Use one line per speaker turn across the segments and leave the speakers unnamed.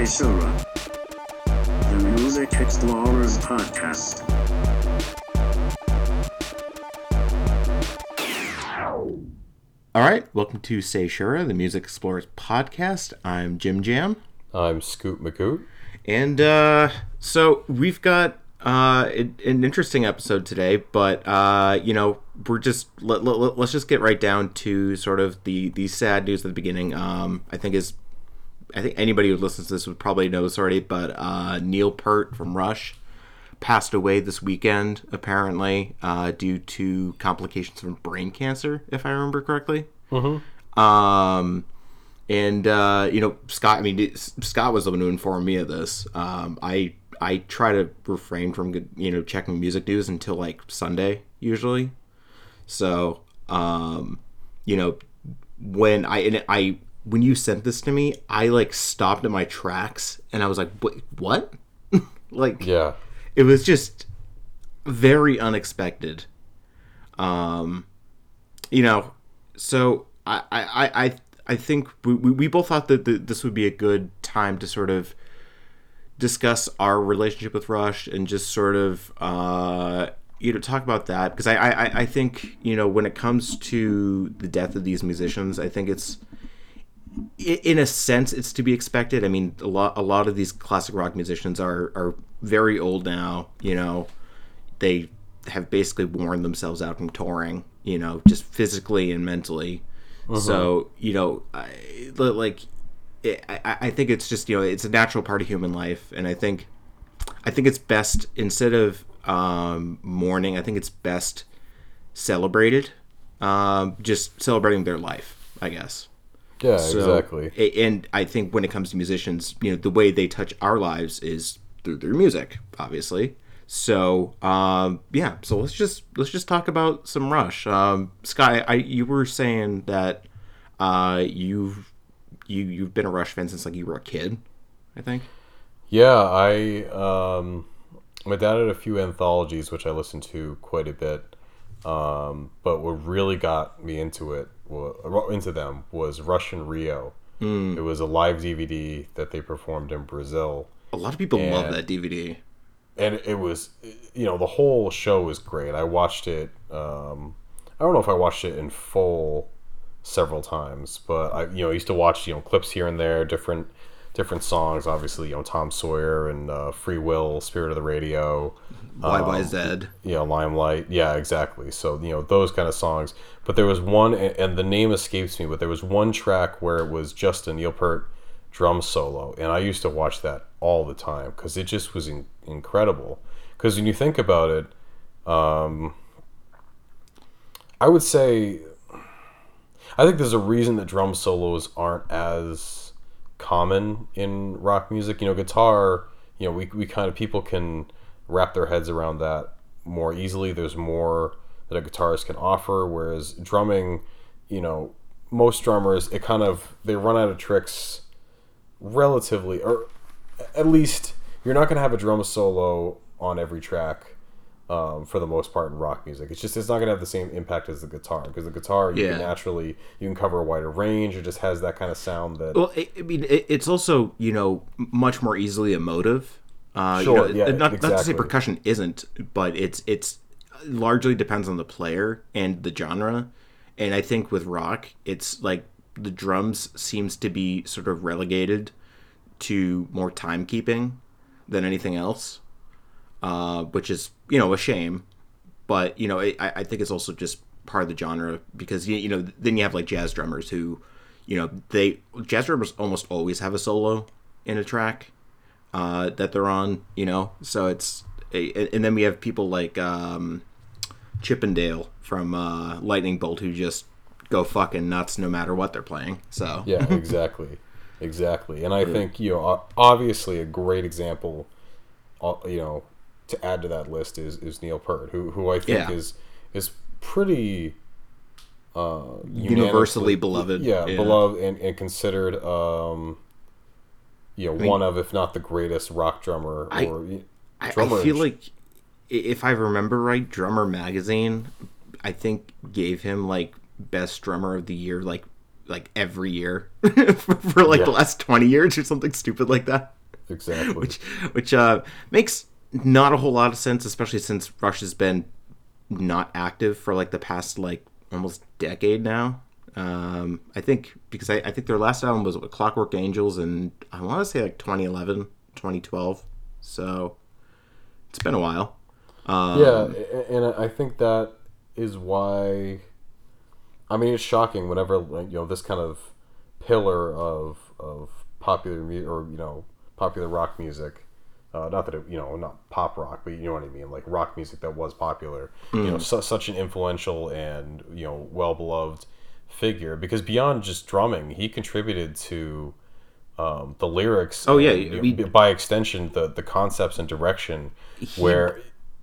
Seishura, the Music Explorers podcast.
All right, welcome to Say Shura, the Music Explorers podcast. I'm Jim Jam,
I'm Scoot McCoot.
and uh, so we've got uh, an an interesting episode today. But uh, you know, we're just let, let, let's just get right down to sort of the the sad news at the beginning. Um, I think is I think anybody who listens to this would probably know this already, but uh, Neil Peart from Rush passed away this weekend, apparently, uh, due to complications from brain cancer, if I remember correctly. Mm-hmm. Um, and uh, you know, Scott. I mean, Scott was the one who informed me of this. Um, I I try to refrain from you know checking music news until like Sunday usually. So, um, you know, when I and I when you sent this to me, I like stopped at my tracks and I was like, "Wait, what?" like,
Yeah.
it was just very unexpected. Um, you know, so I I I I think we we both thought that the, this would be a good time to sort of discuss our relationship with Rush and just sort of uh you know talk about that because I, I I think you know when it comes to the death of these musicians I think it's in a sense it's to be expected. I mean a lot a lot of these classic rock musicians are are very old now you know. They have basically worn themselves out from touring you know just physically and mentally. So you know I, like it, I, I think it's just you know it's a natural part of human life. And i think i think it's best instead of um mourning i think it's best celebrated um just celebrating their life i guess
Yeah,
so-
exactly.
And I think when it comes to musicians, you know, the way they touch our lives is through their music, obviously. So, um, yeah. So let's just let's just talk about some Rush. Um, Sky, I you were saying that uh, you've you you've been a Rush fan since like you were a kid, I think.
Yeah, I um my dad had a few anthologies which I listened to quite a bit. Um, but what really got me into it into them was Rush in Rio. It was a live DVD that they performed in Brazil.
A lot of people love that DVD.
and it was you know the whole show was great i watched it um i don't know if i watched it in full several times but i you know I used to watch you know clips here and there different different songs obviously you know tom sawyer and uh, free will spirit of the radio
YYZ.
you know limelight. Yeah exactly. So you know those kind of songs. But there was one and and the name escapes me but there was one track where it was just a neil peart drum solo and i used to watch that all the time because it just was in- incredible. Because when you think about it um, i would say i think there's a reason that drum solos aren't as common in rock music. You know guitar you know we, we kind of people can wrap their heads around that more easily. There's more that a guitarist can offer whereas drumming you know most drummers it kind of they run out of tricks relatively or at least you're not going to have a drum solo on every track um, for the most part in rock music it's just it's not going to have the same impact as the guitar because the guitar you
Yeah.
can naturally you can cover a wider range it just has that kind of sound that
Well, I, I mean, it, it's also you know much more easily emotive. Uh,
Sure,
you know,
yeah,
not, not to say percussion isn't, but it's it's largely depends on the player and the genre. And I think with rock, it's like the drums seems to be sort of relegated to more timekeeping than anything else, uh, which is you know a shame. But you know, I, I think it's also just part of the genre because you, you know then you have like jazz drummers who, you know, they jazz drummers almost always have a solo in a track uh, that they're on. You know, so it's and then we have people like um, Chippendale from uh, Lightning Bolt who just go fucking nuts no matter what they're playing. So
yeah exactly exactly and i think you know obviously a great example you know to add to that list is is neil peart who who i think
Yeah.
is is pretty uh
Universally beloved,
yeah,
yeah.
beloved and, and considered um you know one of if not the greatest rock drummer
I-
or
I,
drummer
I feel like if I remember right, Drummer Magazine, I think gave him like best drummer of the year like like every year for, for like the last 20 years or something stupid like that
exactly.
which which uh makes not a whole lot of sense especially since rush has been not active for like the past like almost decade now um i think because i, I think their last album was what, clockwork angels and i want to say like 2011 2012 so it's been a while um,
yeah, and I think that is why. I mean, it's shocking whenever like, you know this kind of pillar of of popular music or you know popular rock music. Uh, not that it, you know, not pop rock, but you know what I mean, like rock music that was popular. You know, su- such an influential and you know well beloved figure. Because beyond just drumming, he contributed to um, the lyrics.
Oh, yeah,
and, know, by extension, the the concepts and direction. where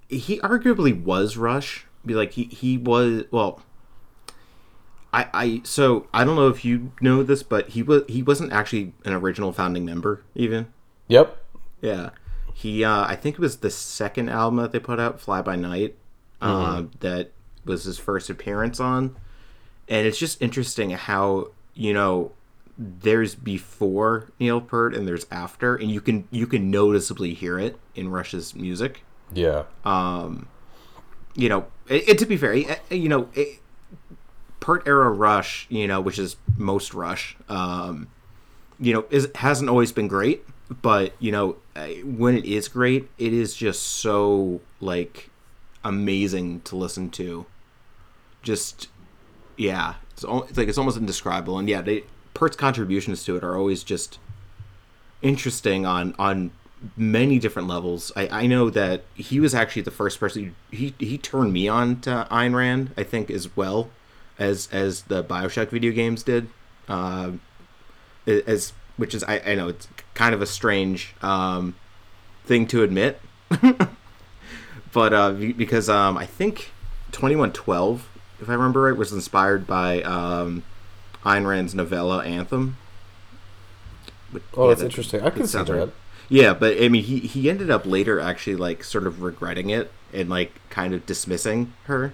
he arguably was Rush. Be like he he was well. I I so I don't know if you know this, but he was he wasn't actually an original founding member even.
Yep.
Yeah, he uh, I think it was the second album that they put out, Fly by Night, uh, that was his first appearance on, and it's just interesting how you know there's before Neil Peart and there's after, and you can you can noticeably hear it in Rush's music.
Yeah.
Um, you know, it, it- to be fair, it- you know, it, Peart era Rush, you know, which is most Rush, um, you know, is hasn't always been great, but you know, when it is great, it is just so like amazing to listen to. Just yeah, it's, al- it's like it's almost indescribable, and yeah, they Peart's contributions to it are always just interesting on on many different levels. I, I know that he was actually the first person he he turned me on to Ayn Rand. I think as well as as the Bioshock video games did. Uh, as which is I, I know it's kind of a strange um, thing to admit, but uh, because um, I think twenty one twelve, if I remember right, was inspired by um, Ayn Rand's novella Anthem. But,
Oh,
yeah,
that's
that-
interesting. I can see
sounds right.
that.
Yeah, but I mean, he he ended up later actually like sort of regretting it and like kind of dismissing her,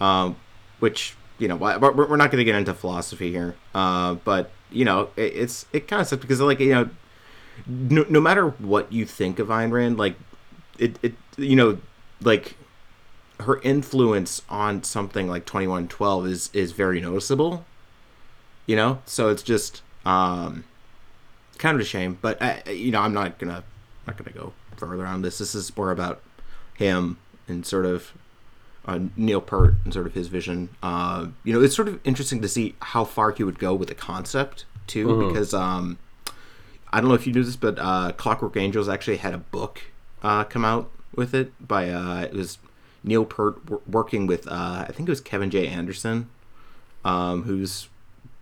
um, which you know we're, we're not going to get into philosophy here, uh, but you know it, it's it kind of sucks because like you know no, no matter what you think of Ayn Rand, like it it you know like her influence on something like twenty one twelve is is very noticeable, you know. So it's just um kind of a shame, but I, you know, I'm not gonna not gonna go further on this. This is more about him and sort of uh, Neil Peart and sort of his vision. Uh, you know, it's sort of interesting to see how far he would go with the concept too, because um, I don't know if you knew this, but uh, Clockwork Angels actually had a book uh, come out with it by uh, it was Neil Peart w- working with uh, I think it was Kevin J. Anderson, um, who's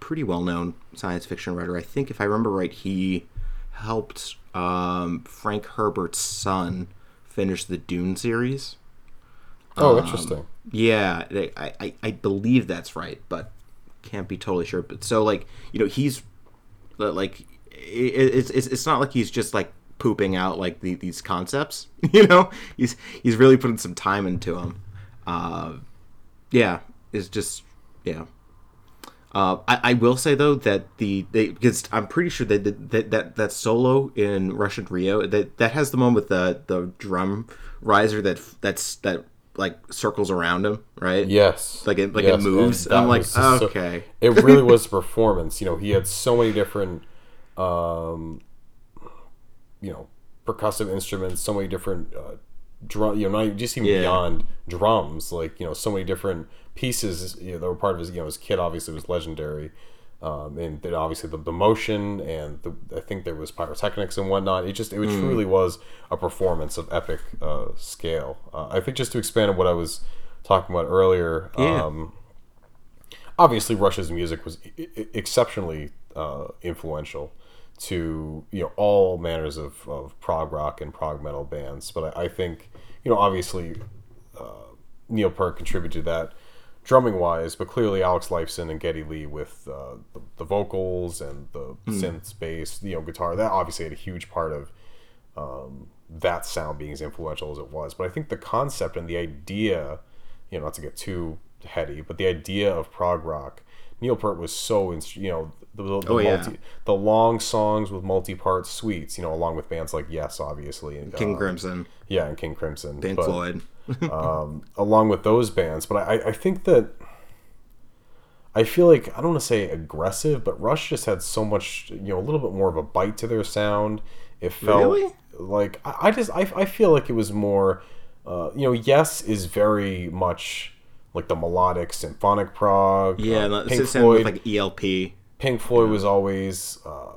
pretty well known science fiction writer. I think if I remember right, he helped um, Frank Herbert's son finish the Dune series.
Oh, interesting.
Yeah, I, I, I believe that's right, but can't be totally sure. But so like you know he's like it's it's it's not like he's just like pooping out like the, these concepts. You know, he's he's really putting some time into them. Uh, yeah, it's just yeah. Uh, I, I will say though that the they because I'm pretty sure that that, that that that solo in Rush in Rio that that has the one with the the drum riser that that's that like circles around him right
Yes.
like it like
Yes,
it moves I'm like
just so-
okay
it really was a performance. You know, he had so many different, um, you know, percussive instruments, so many different uh, drum. You know, not just even
Yeah.
beyond drums, like you know, so many different pieces. You know, that were part of his. You know, his kit obviously was legendary. Um, and then obviously the, the motion and the, I think there was pyrotechnics and whatnot. It just it
Hmm.
truly was a performance of epic uh, scale. Uh, I think just to expand on what I was talking about earlier,
Yeah.
um, obviously Rush's music was e- exceptionally uh, influential to you know all manners of, of prog rock and prog metal bands. But I, I think you know obviously uh, Neil Peart contributed to that drumming wise, but clearly Alex Lifeson and Geddy Lee with uh, the, the vocals and the synths, bass, you know, guitar. That obviously had a huge part of um, that sound being as influential as it was. But I think the concept and the idea, you know, not to get too heady, but the idea of prog rock Neil Peart was so you know the, the, the
Oh, yeah.
the long songs with multi-part suites, you know, along with bands like Yes, obviously, and
King
uh,
Crimson,
yeah, and King Crimson,
Pink
but-
Floyd.
um, along with those bands. But I, I think that I feel like I don't want to say aggressive, but Rush just had so much, you know, a little bit more of a bite to their sound. It felt
Really?
like I, I just I, I feel like it was more, uh, you know, Yes is very much like the melodic symphonic prog.
Yeah,
uh, Pink Floyd.
like ELP.
Pink Floyd was always, uh,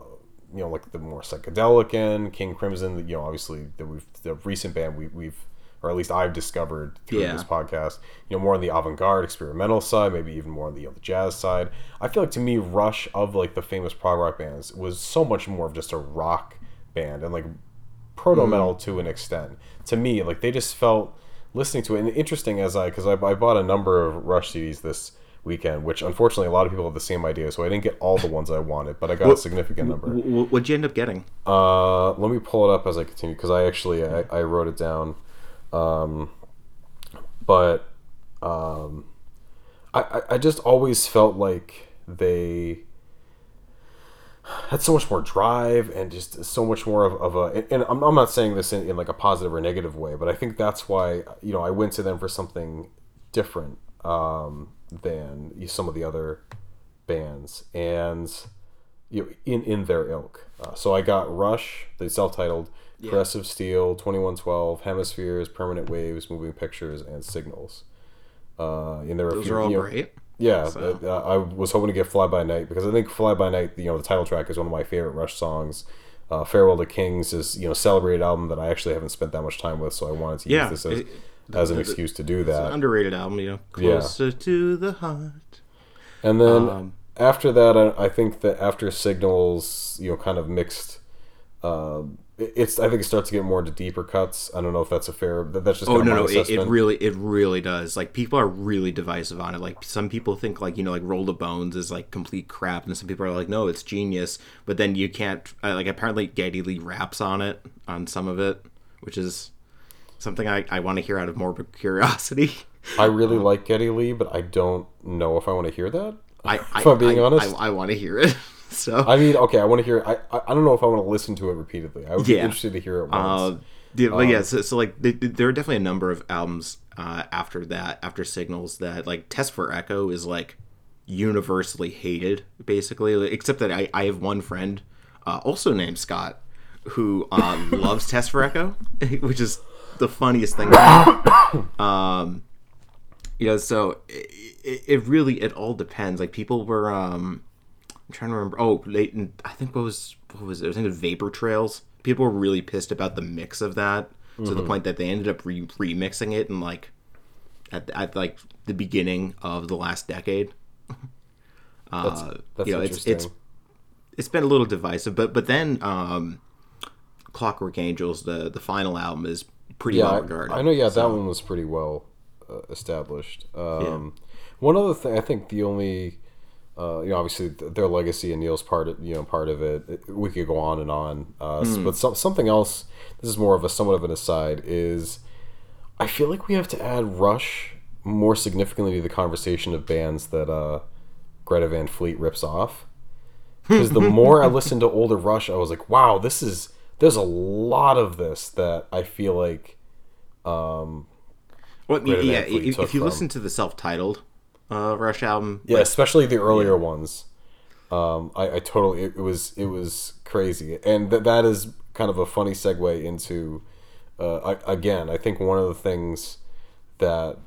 you know, like the more psychedelic end. King Crimson, you know, obviously the we've, the recent band we, we've, or at least I've discovered through
Yeah.
this podcast, you know, more on the avant-garde experimental side, maybe even more on the, you know, the jazz side. I feel like to me, Rush of like the famous prog rock bands was so much more of just a rock band and like proto metal to an extent. To me, like they just felt listening to it. And interesting as I, because I, I bought a number of Rush CDs this weekend, which unfortunately a lot of people have the same idea, so I didn't get all the ones I wanted, but I got a significant number.
What'd you end up getting?
Uh, let me pull it up as I continue because I actually I, I wrote it down. Um, but um, I I just always felt like they had so much more drive and just so much more of, of a and I'm, I'm not saying this in, in like a positive or negative way but i think that's why you know i went to them for something different um, than some of the other bands. And you know, in in their ilk. Uh, so i got rush the self-titled caress of steel 2112 hemispheres permanent waves moving pictures and signals. Uh, and there were a
Those
few,
are all
you know,
great.
Yeah,
So-
uh, I was hoping to get "Fly by Night" because I think "Fly by Night," you know, the title track is one of my favorite Rush songs. Uh, "Farewell to Kings" is you know a celebrated album that I actually haven't spent that much time with, so I wanted to
Yeah,
use this as,
it-
as an
the-
excuse to do
It's an
that.
underrated album, you know.
Yeah.
Closer to the heart.
And then
Um,
after that, I, I think that after Signals, you know, kind of mixed. It- it's I think it starts to get more into deeper cuts. I don't know if that's a fair. that- That's just
Oh no, no, it, it really, it really does. Like people are really divisive on it. Like some people think like you know like Roll the Bones is like complete crap, and some people are like no, it's genius. But then you can't uh, like apparently Geddy Lee raps on it on some of it, which is something I, I want to hear out of morbid curiosity.
I really like Geddy Lee, but I don't know if I want to hear that.
I, I
if I'm being
I-
honest,
I, I want to hear it. so
I mean, okay, I want to hear. I I don't know if I want to listen to it repeatedly. I would be interested to hear it once.
Uh, yeah, but yeah, so, so like th- th- there are definitely a number of albums uh, after that, after Signals, that like Test for Echo is like universally hated, basically. like, Except that I, I have one friend, uh, also named Scott, who uh, loves Test for Echo, which is the funniest thing. um, you know, so it, it really it all depends. Like people were um, I'm trying to remember. Oh, late in, I think what was what was it? I think it was Vapor Trails. People were really pissed about the mix of that to the point that they ended up re- remixing it and like at, at like the beginning of the last decade.
that's
Uh,
that's
you know, it's it's it's been a little divisive, but but then um, Clockwork Angels, the the final album, is pretty
yeah,
well
I,
regarded.
I know. Yeah, that one was pretty well uh, established. Um, One other thing, I think the only, uh, you know, obviously their legacy and Neil's part, of, you know, part of it. We could go on and on, uh, s- but some, something else. This is more of a somewhat of an aside. Is I feel like we have to add Rush more significantly to the conversation of bands that uh, Greta Van Fleet rips off. Because the more I listened to older Rush, I was like, wow, this is there's a lot of this that I feel like
Well,
Greta
yeah, if, if you
from.
listen to the self-titled uh, Rush album,
yeah, especially the earlier ones. Um, I, I totally it, it was it was crazy, and that that is kind of a funny segue into uh, I, again. I think one of the things that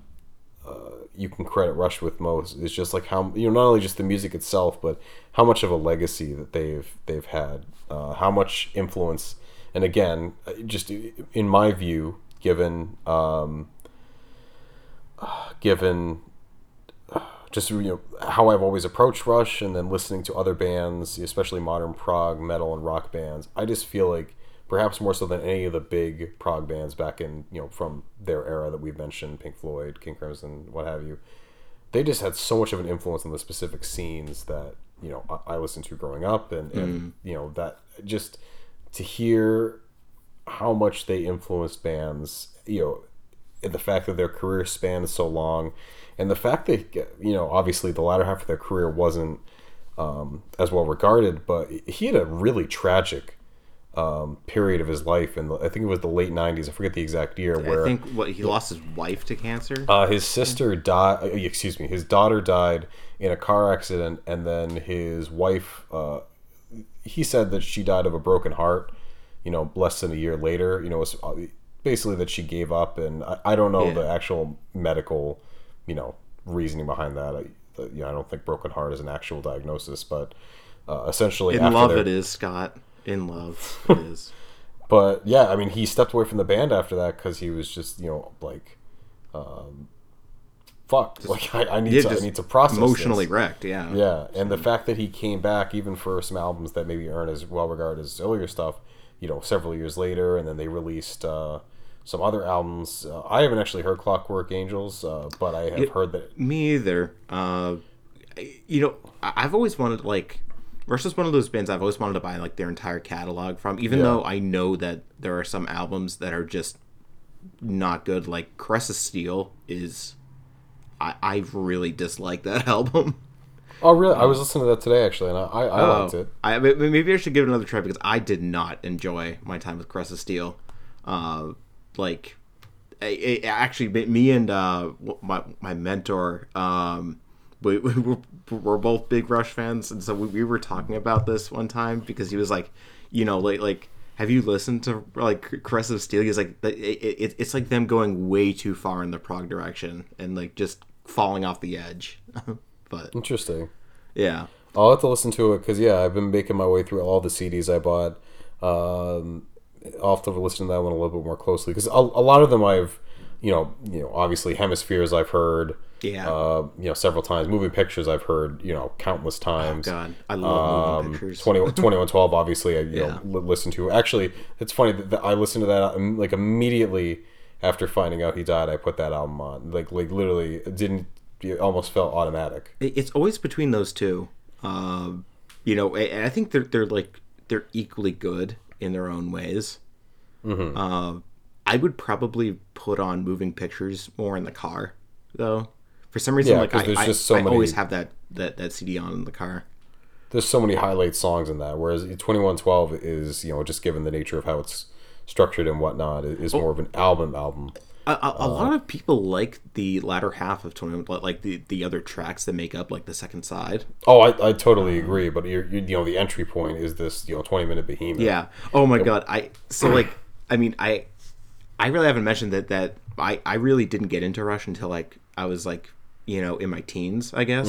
uh, you can credit Rush with most is just like how you know not only just the music itself, but how much of a legacy that they've they've had, uh, how much influence, and again, uh, just in my view, given um, given just you know how I've always approached Rush, and then listening to other bands, especially modern prog, metal, and rock bands. I just feel like perhaps more so than any of the big prog bands back in you know from their era that we've mentioned, Pink Floyd, King Crimson, what have you. They just had so much of an influence on the specific scenes that you know I, I listened to growing up, and, and mm. you know that just to hear how much they influenced bands, you know, and the fact that their career spanned so long, and the fact that you know obviously the latter half of their career wasn't um, as well regarded, but he had a really tragic um, period of his life, and I think it was the late '90s. I forget the exact year where
I think what he lost his wife to cancer.
uh, his sister died. Excuse me, his daughter died in a car accident, and then his wife. Uh, he said that she died of a broken heart. You know, less than a year later. You know, it was uh, basically that she gave up, and I, I don't know
Yeah.
the actual medical, you know, reasoning behind that. I, you know, I don't think broken heart is an actual diagnosis, but uh, essentially,
In love,
their-
it is Scott. In love, it is.
but yeah, I mean, he stepped away from the band after that because he was just, you know, like, um, fuck, like I, I need
Yeah,
to, I
just
need to process
Emotionally
this.
wrecked. Yeah.
Yeah, and the fact that he came back even for some albums that maybe aren't as well regarded as earlier stuff, you know, several years later, and then they released uh, some other albums. Uh, I haven't actually heard Clockwork Angels, uh, but I have heard that.
Me either. Uh, you know, I've always wanted like Rush is one of those bands I've always wanted to buy like their entire catalog from, even
Yeah.
though I know that there are some albums that are just not good. Like Caress of Steel is, I I really dislike that album.
Oh, really? I was listening to that today actually, and I, I, I liked
Oh,
it.
I maybe I should give it another try because I did not enjoy my time with Caress of Steel. Uh, like, I, I, actually, me- me and uh, my my mentor, um, we, we were, we're both big Rush fans, and so we, we were talking about this one time because he was like, you know, like like. Have you listened to like Caress of Steel? He's like, it, it, it's like them going way too far in the prog direction and like just falling off the edge. but
Interesting.
yeah,
I'll have to listen to it because yeah, I've been making my way through all the CDs I bought. Um, I'll have to listen to that one a little bit more closely because a, a lot of them I've, you know, you know, obviously Hemispheres I've heard.
Yeah.
Uh, you know, several times. Moving Pictures I've heard. You know, countless times.
God, I love moving
Um,
pictures.
20, 2112 obviously I you
Yeah.
know li- listened to. Actually, it's funny that, that I listened to that um, like immediately after finding out he died. I put that album on. Like like literally it didn't. It almost felt automatic.
It's always between those two. Um, you know, and I think they're they're like they're equally good in their own ways.
Mm-hmm.
Uh, I would probably put on moving pictures more in the car, though. For some reason,
Yeah,
like I,
there's
I,
just so
I
many-
always have that, that that CD on in the car.
there's so many highlight songs in that whereas 2112 is you know just given the nature of how it's structured and whatnot is more of an album album
A, a,
Uh,
lot of people like the latter half of Twenty One, like the the other tracks that make up like the second side.
oh i, I totally agree but you're, you you know the entry point is this you know 20 minute behemoth
Yeah. Oh my god. I so like I mean I I really haven't mentioned that that I I really didn't get into Rush until like I was like you know in my teens I guess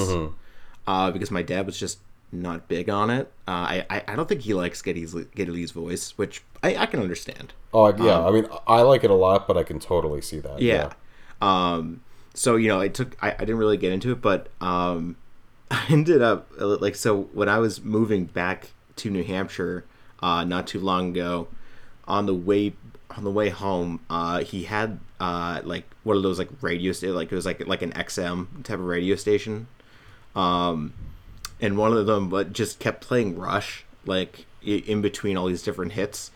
uh, because my dad was just not big on it. Uh, I, I I don't think he likes Geddy Lee- voice, which I, I can understand.
oh yeah i mean i like it a lot but i can totally see that
Um, Yeah. Um. So you know, I took I, I didn't really get into it, but um, I ended up like so when I was moving back to New Hampshire, uh, not too long ago, on the way on the way home, uh, he had uh like one of those like radio sta- like it was like like an XM type of radio station, um, and one of them but just kept playing Rush like in between all these different hits,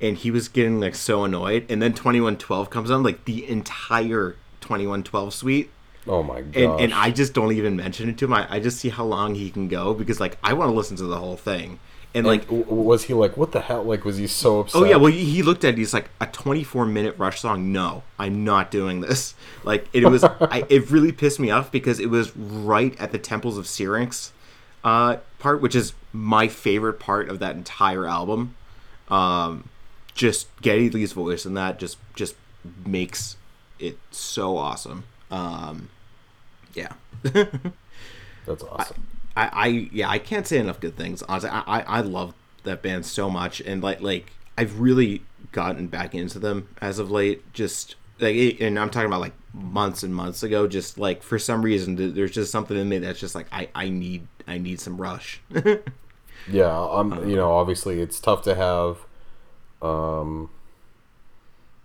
and he was getting like so annoyed. And then Twenty One Twelve comes on, like the entire Twenty One Twelve suite,
oh my god
and and I just don't even mention it to him. I, I just see how long he can go because like I want to listen to the whole thing, and like.
was he like what the hell like was he so upset
Oh yeah, well he he looked at it. He's like a 24 minute Rush song. No, I'm not doing this. Like it was, I, it really pissed me off because it was right at the Temples of Syrinx uh, part, which is my favorite part of that entire album. Um, just Geddy Lee's voice and that just just makes it so awesome. Um, yeah.
that's awesome
I, I yeah I can't say enough good things. Honestly, I, I I love that band so much, and like like I've really gotten back into them as of late. Just like, and I'm talking about like months and months ago. Just like for some reason, there's just something in me that's just like I I need I need some Rush.
yeah i'm
Uh-huh.
you know obviously it's tough to have um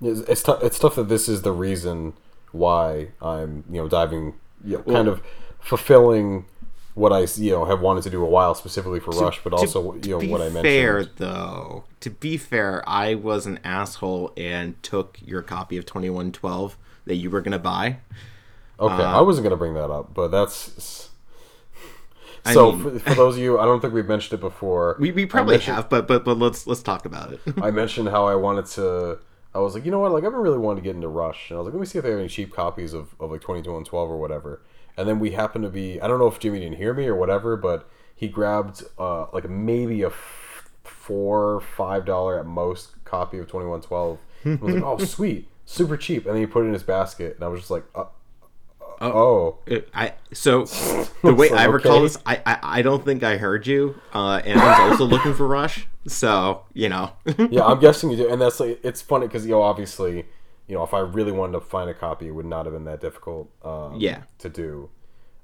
it's, it's tough it's tough that this is the reason why i'm you know diving you know, kind of fulfilling what i you know have wanted to do a while specifically for rush but also you know what i mentioned
fair though, to be fair, I was an asshole and took your copy of 2112 that you were gonna buy.
Okay,
Uh,
I wasn't gonna bring that up, but that's.
I
So
mean-
for, for those of you, I don't think we've mentioned it before.
We, we probably have, but but but let's let's talk about it.
I mentioned how I wanted to. I was like, you know what? Like, I've been really wanting to get into Rush, and I was like, let me see if they have any cheap copies of, of like twenty two and twelve or whatever. And then we happened to be. I don't know if Jimmy didn't hear me or whatever, but he grabbed uh, like maybe a f- four five dollar at most copy of twenty one twelve. I was like, oh sweet, super cheap. And then he put it in his basket, and I was just like, uh, uh, oh.
It- I so the way
like,
I recall
okay.
this, I, I I don't think I heard you. Uh, and I was also looking for Rush, so you know.
yeah, I'm guessing you do, and that's like it's funny because you know obviously, you know if I really wanted to find a copy, it would not have been that difficult. Um,
Yeah.
To do,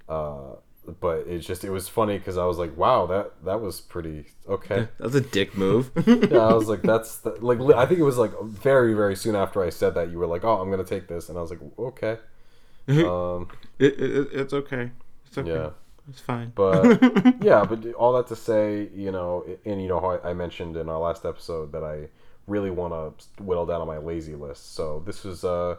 uh, but it's just it was funny because I was like, wow, that that was pretty okay.
That's a dick move.
yeah, I was like, that's the, like I think it was like very very soon after I said that you were like, oh, I'm gonna take this, and I was like, okay, um,
It, it, it's okay. It's okay.
yeah.
It's fine.
But yeah, but all that to say, you know, and you know how I I mentioned in our last episode that I really want to whittle down on my lazy list. So this is uh,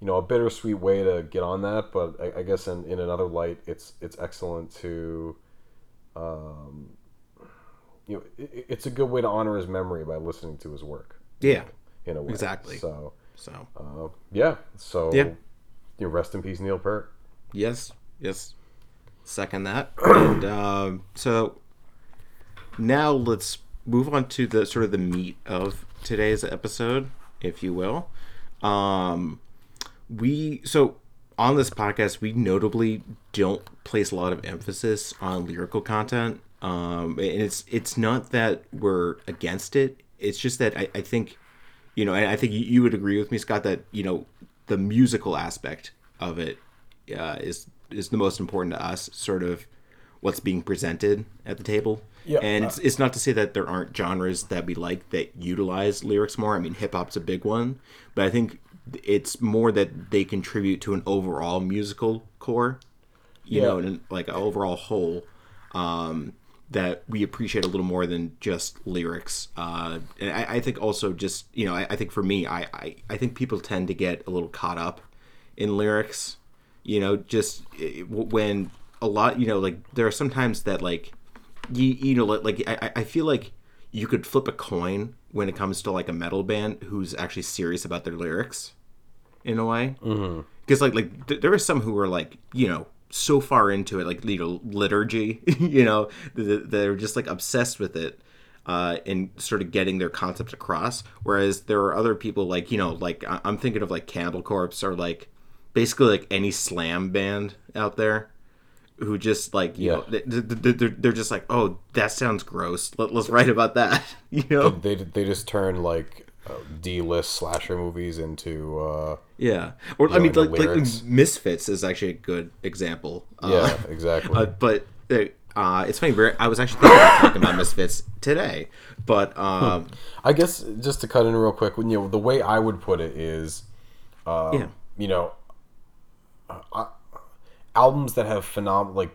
you know, a bittersweet way to get on that. But I, I guess in, in another light, it's it's excellent to, um, you know, it, it's a good way to honor his memory by listening to his work.
yeah.
In a way,
Exactly.
So
So
uh, yeah, so
Yeah.
You know, rest in peace, Neil Peart.
yes, yes. Second that. and um, so now let's move on to the sort of the meat of today's episode, if you will. Um, we so on this podcast we notably don't place a lot of emphasis on lyrical content. Um, and it's it's not that we're against it. It's just that I, I think, you know, and I think you, you would agree with me, Scott, that you know the musical aspect of it uh, is is the most important to us. Sort of what's being presented at the table.
Yeah.
And it's, it's not to say that there aren't genres that we like that utilize lyrics more. I mean, hip hop's a big one, but I think it's more that they contribute to an overall musical core, you
Yeah.
know, and like an overall whole um, that we appreciate a little more than just lyrics. Uh, and I, I think also just you know, I, I think for me, I, I I think people tend to get a little caught up in lyrics. You know, just eh, when a lot, you know, like there are sometimes that like you you know like, like I, I feel like you could flip a coin when it comes to like a metal band who's actually serious about their lyrics in a way. Because like like th- there are some who are like you know so far into it like you know liturgy you know th- th- they're just like obsessed with it uh and sort of getting their concept across. Whereas there are other people like you know like I- i'm thinking of like cannibal corpse or like basically like any slam band out there who just like you
Yeah.
know they- they- they're, they're just like oh that sounds gross. Let, let's write about that you know?
They they just turn like D-list slasher movies into uh,
yeah or i
know,
mean like, like misfits is actually a good example Uh,
yeah, exactly.
Uh, but uh, uh, it's funny. I was actually thinking about talking about Misfits today, but um,
I guess just to cut in real quick, you know, the way I would put it is, um,
Yeah.
you know, uh, albums that have phenomenal, like,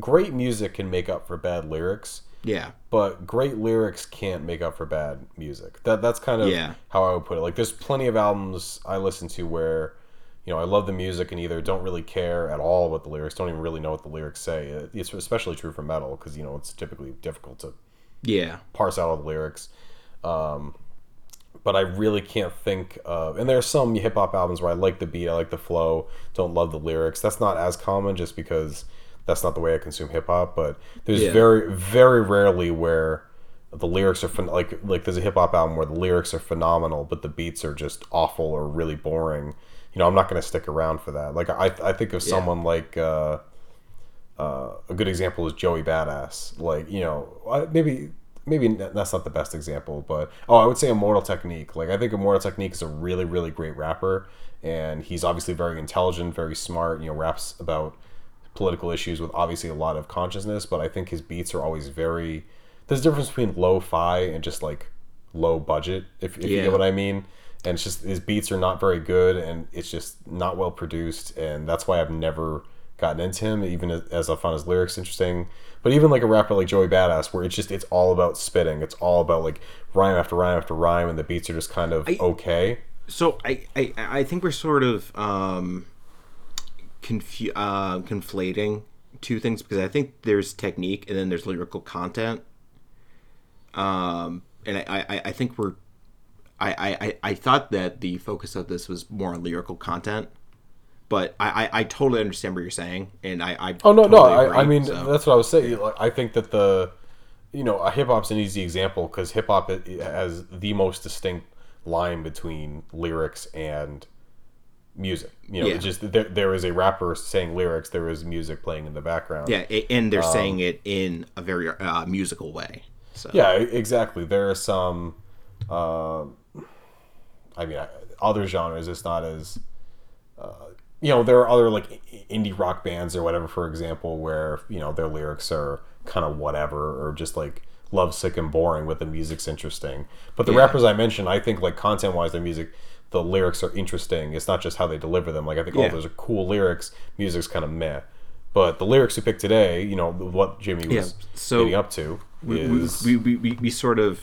great music can make up for bad lyrics,
yeah,
but great lyrics can't make up for bad music. That that's kind of
Yeah.
how I would put it. Like, there's plenty of albums I listen to where. You know, I love the music and either don't really care at all about the lyrics, don't even really know what the lyrics say. It's especially true for metal because you know it's typically difficult to
yeah,
parse out all the lyrics. Um, but I really can't think of. And there are some hip hop albums where I like the beat, I like the flow, don't love the lyrics. That's not as common just because that's not the way I consume hip hop. But there's
Yeah.
very, very rarely where the lyrics are phen- like like there's a hip hop album where the lyrics are phenomenal, but the beats are just awful or really boring. You know, I'm not going to stick around for that. Like I, I think of someone like. Uh, uh, a good example is Joey Badass. Like you know, maybe maybe that's not the best example, but oh, I would say Immortal Technique. Like I think Immortal Technique is a really really great rapper, and he's obviously very intelligent, very smart. You know, raps about political issues with obviously a lot of consciousness, but I think his beats are always very. There's a difference between lo-fi and just like low budget, if, if you
Yeah.
get what I mean. And it's just his beats are not very good, and it's just not well produced, and that's why I've never gotten into him, even as- as I found his lyrics interesting. But even like a rapper like Joey Badass, where it's just it's all about spitting, it's all about like rhyme after rhyme after rhyme, and the beats are just kind of
I-
okay.
So I, I, I think we're sort of um, confu- uh, conflating two things because I think there's technique and then there's lyrical content. Um, and I, I, I think we're I, I, I thought that the focus of this was more on lyrical content, but I, I, I totally understand what you're saying, and I, I
Oh no, no.
totally
I, I mean,
so.
that's what I was saying. Like, I think that the, you know, hip hop's an easy example because hip hop has the most distinct line between lyrics and music. You know,
Yeah.
just there, there is a rapper saying lyrics, there is music playing in the background.
yeah, and they're saying it in a very uh, musical way. So
Um, Yeah, exactly. There are some. Uh, I mean, other genres. It's not as. Uh, you know, there are other like indie rock bands or whatever, for example, where you know their lyrics are kind of whatever or just like lovesick and boring, but the music's interesting. But the
Yeah.
rappers I mentioned, I think like content wise, their music, the lyrics are interesting. It's not just how they deliver them. Like I think
Yeah.
oh, those are cool lyrics. Music's kind of meh. But the lyrics we picked today, you know, what Jimmy was
Yeah, so
getting up to
we,
is
we, we, we, we sort of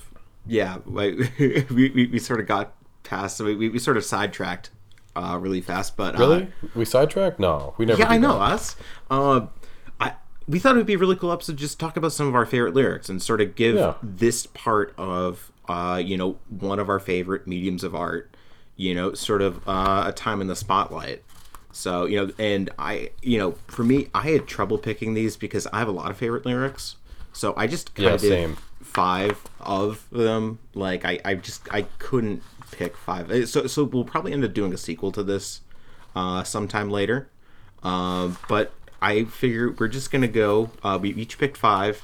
yeah like we, we, we sort of got past we, we, we sort of sidetracked uh, really fast but uh,
Really? we sidetracked? No, we never.
yeah
did
i know
that.
us uh, I, we thought it would be a really cool episode to just talk about some of our favorite lyrics and sort of give
Yeah.
this part of uh, you know one of our favorite mediums of art you know sort of uh, a time in the spotlight. So you know and i you know for me i had trouble picking these because i have a lot of favorite lyrics. So i just kind
Yeah,
of did
same.
five of them. Like i i just i couldn't pick five. Uh, so so we'll probably end up doing a sequel to this uh sometime later. Um but i figure we're just gonna go uh we each picked five.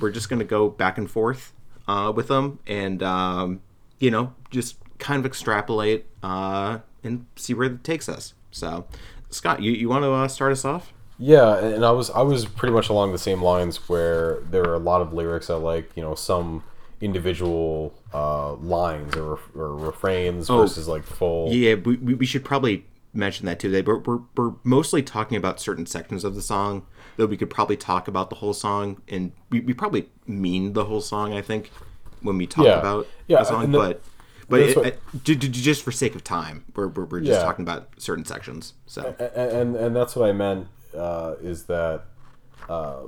We're just gonna go back and forth uh with them and um you know just kind of extrapolate uh and see where it takes us so scott you, you want to uh, start us off
Yeah, and I was I was pretty much along the same lines where there are a lot of lyrics I like. You know, some individual uh, lines or, or refrains versus like full.
Oh. Yeah, we, we we should probably mention that too. They we're, we're, we're mostly talking about certain sections of the song, though we could probably talk about the whole song, and we, we probably mean the whole song. I think when we talk
Yeah.
about
Yeah,
the song,
the-
but but it,
what-
it- ju- ju- just for sake of time, we're we're, we're just
Yeah.
talking about certain sections. So
A- and and that's what I meant uh, is that uh,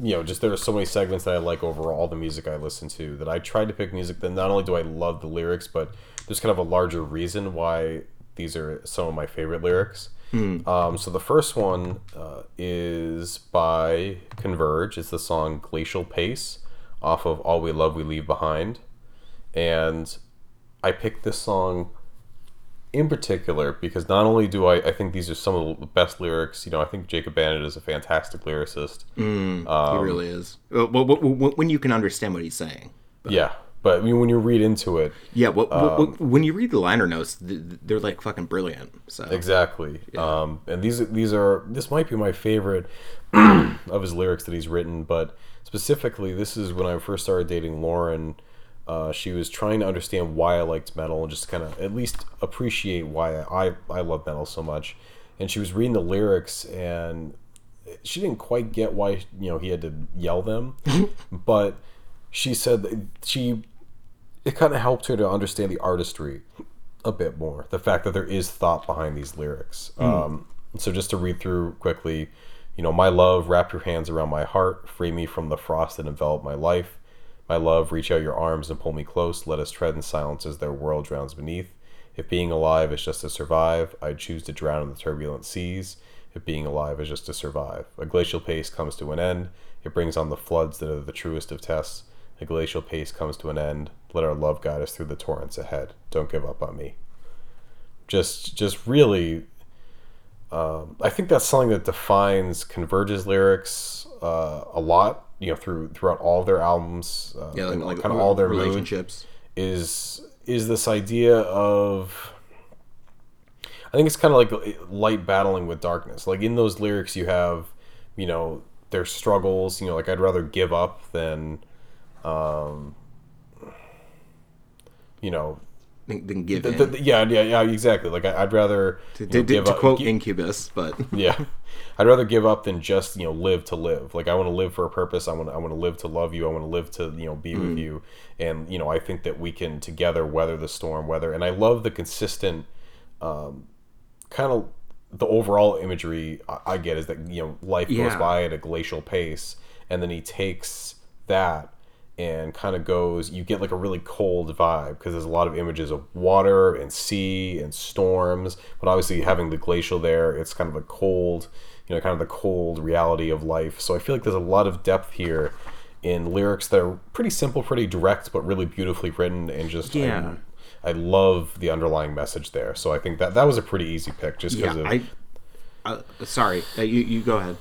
you know just there are so many segments that I like over all the music I listen to that I tried to pick music that not only do I love the lyrics but there's kind of a larger reason why these are some of my favorite lyrics. Um, so the first one uh, is by Converge. It's the song "Glacial Pace" off of "All We Love We Leave Behind," and I picked this song in particular because not only do I, I think these are some of the best lyrics. You know, I think Jacob Bannon is a fantastic lyricist.
he
Um,
really is. Well, well, well, when you can understand what he's saying.
Yeah, but I mean, when you read into it,
Yeah, well,
Um,
when you read the liner notes, th- th- they're like fucking brilliant. So
exactly. Um, and these these are this might be my favorite of his lyrics that he's written, but specifically, this is when I first started dating Lauren. Uh, she was trying to understand why I liked metal and just kind of at least appreciate why I, I love metal so much. And she was reading the lyrics and she didn't quite get why you know he had to yell them, but she said that she it kind of helped her to understand the artistry a bit more. The fact that there is thought behind these lyrics. Um, so just to read through quickly, you know, my love, wrap your hands around my heart, free me from the frost that enveloped my life. My love, reach out your arms and pull me close. Let us tread in silence as their world drowns beneath. If being alive is just to survive, I'd choose to drown in the turbulent seas. If being alive is just to survive, a glacial pace comes to an end. It brings on the floods that are the truest of tests. A glacial pace comes to an end. Let our love guide us through the torrents ahead. Don't give up on me. Just, just really, um, I think that's something that defines Converge's lyrics uh, a lot. You know, through throughout all of their albums, uh,
yeah, like,
and
like
kind of all their
relationships.
is is this idea of I think it's kind of like light battling with darkness. Like in those lyrics you have, you know, their struggles, you know, like I'd rather give up than um you know,
than, than give
Th-
in.
th- yeah, yeah, yeah, exactly. Like I, I'd rather
to,
you know,
to-
give
to
up-
quote
gi-
Incubus, but
yeah, I'd rather give up than just you know live to live. Like I want to live for a purpose. I want to, I want to live to love you. I want to live to you know be
Mm.
with you. And you know I think that we can together weather the storm. Weather and I love the consistent, um, kind of the overall imagery I, I get is that you know life goes by at a glacial pace, and then he takes that and kind of goes you get like a really cold vibe because there's a lot of images of water and sea and storms but obviously having the glacial there it's kind of a cold you know kind of the cold reality of life so i feel like there's a lot of depth here in lyrics that are pretty simple pretty direct but really beautifully written and just I-
Yeah.
I, love the underlying message there so i think that that was a pretty easy pick just
yeah,
because of
I. Uh, sorry, uh, you you go ahead.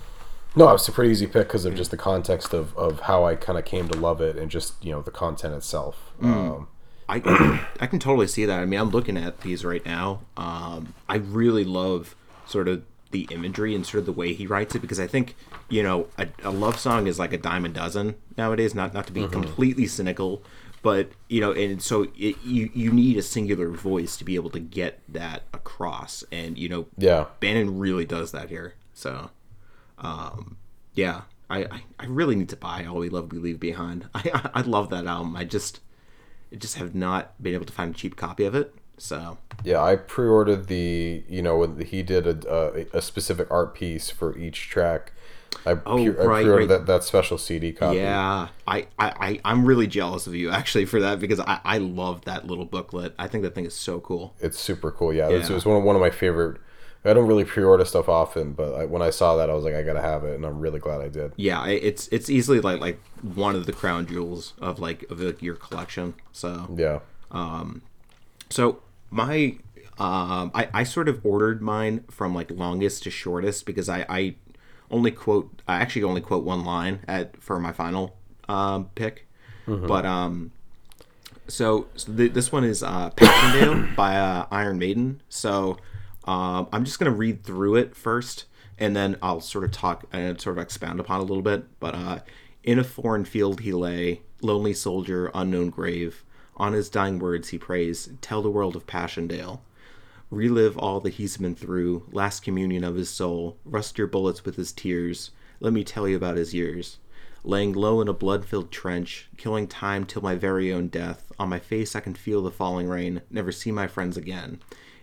No, it's a pretty easy pick because of just the context of, of how I kind of came to love it and just you know the content itself. Um,
I I can totally see that. I mean, I'm looking at these right now. Um, I really love sort of the imagery and sort of the way he writes it because I think you know a, a love song is like a dime a dozen nowadays. Not not to be completely cynical, but you know, and so it, you you need a singular voice to be able to get that across, and you know,
yeah,
Bannon really does that here. So, um, yeah, I, I, I really need to buy All We Love We Leave Behind. I, I I love that album. I just I just have not been able to find a cheap copy of it. So
yeah. I pre-ordered the you know when he did a, a, a specific art piece for each track. I, pre- I
Oh, right,
pre-ordered
right.
that, that special CD copy.
yeah, I, I, I I'm really jealous of you actually for that because I, I love that little booklet. I think that thing is so cool.
it's super cool. Yeah, It's,
Yeah.
it's one of one of my favorite. I don't really pre-order stuff often, but I, when I saw that, I was like, I gotta have it, and I'm really glad I did.
Yeah, it's it's easily like like one of the crown jewels of like of like your collection. So
Yeah, Um,
So my um I, I sort of ordered mine from like longest to shortest because I, I only quote I actually only quote one line at for my final um pick. But um so, so th- this one is uh Passchendaele by uh, Iron Maiden. So um I'm just gonna read through it first and then I'll sort of talk and sort of expound upon a little bit. But uh in a foreign field he lay, lonely soldier, unknown grave. On his dying words he prays, Tell the world of Passchendaele. Relive all that he's been through, last communion of his soul. Rust your bullets with his tears. Let me tell you about his years. Laying low in a blood filled trench, killing time till my very own death. On my face I can feel the falling rain, never see my friends again.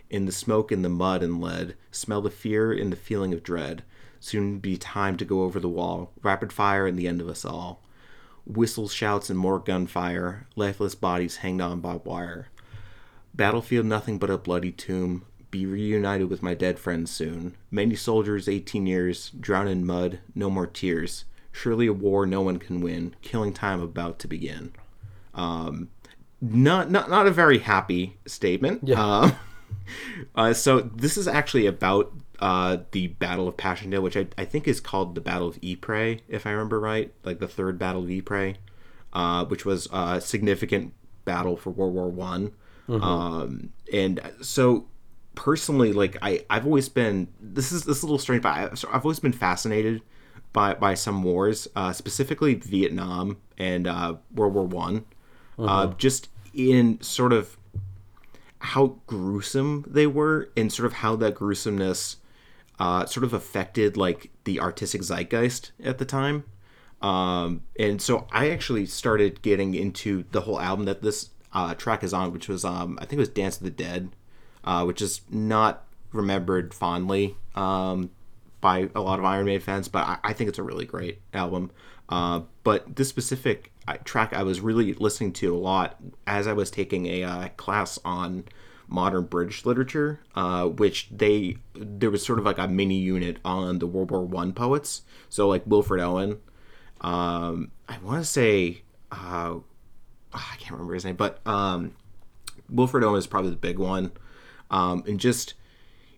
In the smoke, in the mud and lead, smell the fear and the feeling of dread. Soon be time to go over the wall, rapid fire and the end of us all. Whistles, shouts, and more gunfire, lifeless bodies hanged on barbed wire. Battlefield nothing but a bloody tomb. Be reunited with my dead friends soon. Many soldiers, 18 years, drown in mud, no more tears. Surely a war no one can win. Killing time about to begin. Um, not not not a very happy statement.
Yeah.
Um, uh, so this is actually about uh, the Battle of Passchendaele, which I, I think is called the Battle of Ypres, if I remember right, like the third Battle of Ypres, uh, which was a significant battle for World War One. Um, and so personally, like I I've always been this is this is a little strange, but I, I've always been fascinated by by some wars, uh, specifically Vietnam and uh, World War One, uh, just in sort of how gruesome they were and sort of how that gruesomeness uh, sort of affected like the artistic zeitgeist at the time. Um, and so I actually started getting into the whole album that this uh, track is on, which was um, I think it was Dance of the Dead, uh, which is not remembered fondly um, by a lot of Iron Maiden fans, but I, I think it's a really great album. Uh, but this specific uh, track I was really listening to a lot as I was taking a uh, class on modern British literature, uh, which they there was sort of like a mini unit on the World War One poets. So like Wilfred Owen, um, I want to say uh, I can't remember his name, but um, Wilfred Owen is probably the big one, um, and just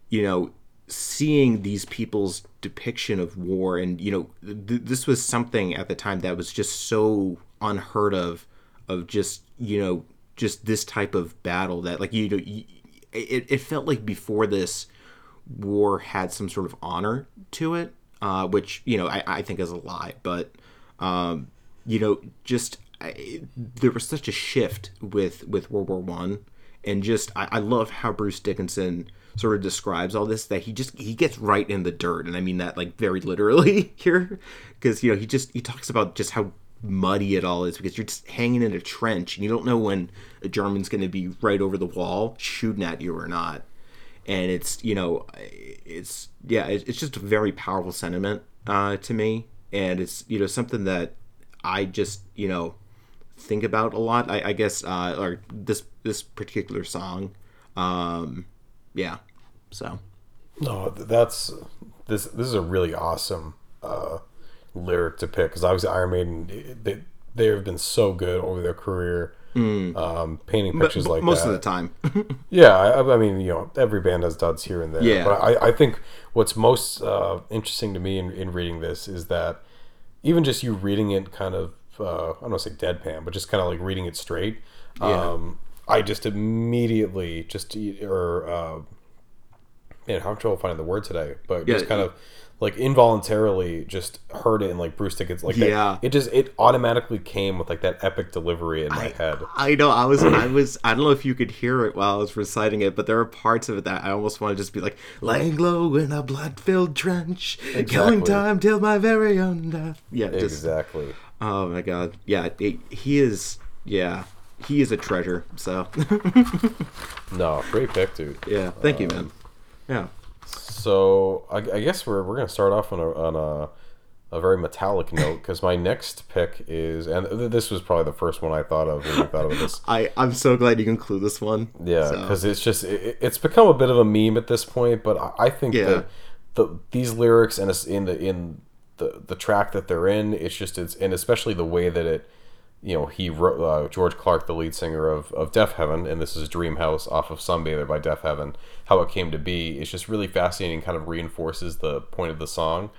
you know seeing these people's depiction of war and you know th- this was something at the time that was just so unheard of of just you know just this type of battle that like you know y- it, it felt like before this war had some sort of honor to it uh, which you know I, I think is a lie but um, you know just I, there was such a shift with with world war one and just I, I love how Bruce Dickinson sort of describes all this that he just he gets right in the dirt. And i mean that like very literally here because you know he just he talks about just how muddy it all is because you're just hanging in a trench and you don't know when a german's going to be right over the wall shooting at you or not. And it's you know it's yeah it's just a very powerful sentiment uh, to me. And it's you know something that i just you know think about a lot i, I guess uh, or this this particular song um yeah so
No, th- that's this. This is a really awesome uh, lyric to pick because obviously Iron Maiden they they have been so good over their career, um, painting
Mm. but
pictures like
most
that.
of the time
Yeah, I, I mean, you know, every band has duds here and there.
Yeah.
But I, I think what's most uh, interesting to me in, in reading this is that even just you reading it kind of, uh, I don't want to say deadpan, but just kind of like reading it straight, um, I just immediately just, or, uh, man, how trouble finding the word today, but just
Yeah.
kind of like involuntarily just heard it and like Bruce Dickinson, like that-
Yeah.
it just, it automatically came with like that epic delivery in my head.
I know. I was. I was. I don't know if you could hear it while I was reciting it, but there are parts of it that I almost want to just be like, "Laying low in a blood-filled trench,
Exactly.
killing time till my very own death." Yeah. Just.
Exactly.
Oh my god. Yeah. it- he is. Yeah. He is a treasure. So.
No, great pick, dude.
yeah. Thank you, man. Um, yeah.
So I, I guess we're, we're gonna start off on a on a, a very metallic note because my next pick is and th- this was probably the first one I thought of when I thought of this.
I. I'm so glad you can include this one.
Yeah,
So,
because it's just it, it's become a bit of a meme at this point. But I, I think
Yeah.
that the these lyrics and in the in the the track that they're in, it's just it's and especially the way that it. You know, he wrote uh, George Clarke, the lead singer of, of Deafheaven, and this is Dream House off of Sunbather by Deafheaven. How it came to be is just really fascinating, kind of reinforces the point of the song.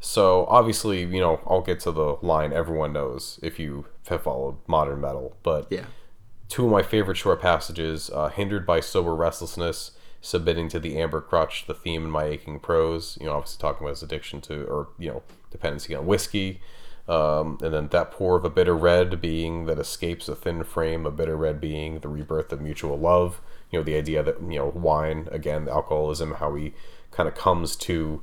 So obviously, you know, I'll get to the line everyone knows if you have followed modern metal. But
Yeah.
two of my favorite short passages uh, hindered by sober restlessness submitting to the amber crutch the theme in my aching prose you know obviously talking about his addiction to or you know dependency on whiskey um, and then that pour of a bitter red being that escapes a thin frame a bitter red being the rebirth of mutual love you know the idea that you know wine again alcoholism how he kind of comes to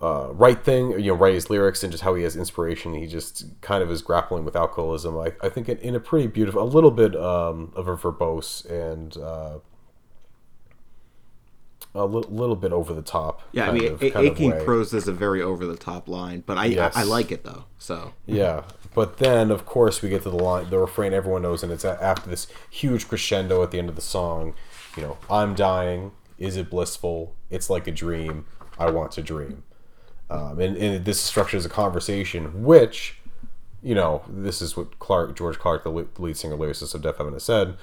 uh, right thing, you know, write his lyrics and just how he has inspiration. He just kind of is grappling with alcoholism. I, I think in, in a pretty beautiful, a little bit um, of a verbose and uh, a little, little bit over the top.
Yeah. I mean,
of-
A- aching prose is a very over-the-top line, but I,
Yes.
I I like it though. So.
Yeah, but then of course we get to the line, the refrain everyone knows, and it's after this huge crescendo at the end of the song. You know, I'm dying. Is it blissful? It's like a dream. I want to dream. Um, and, and this structures a conversation, which, you know, this is what Clarke, George Clarke, the lead singer lyricist of Deafheaven, has said,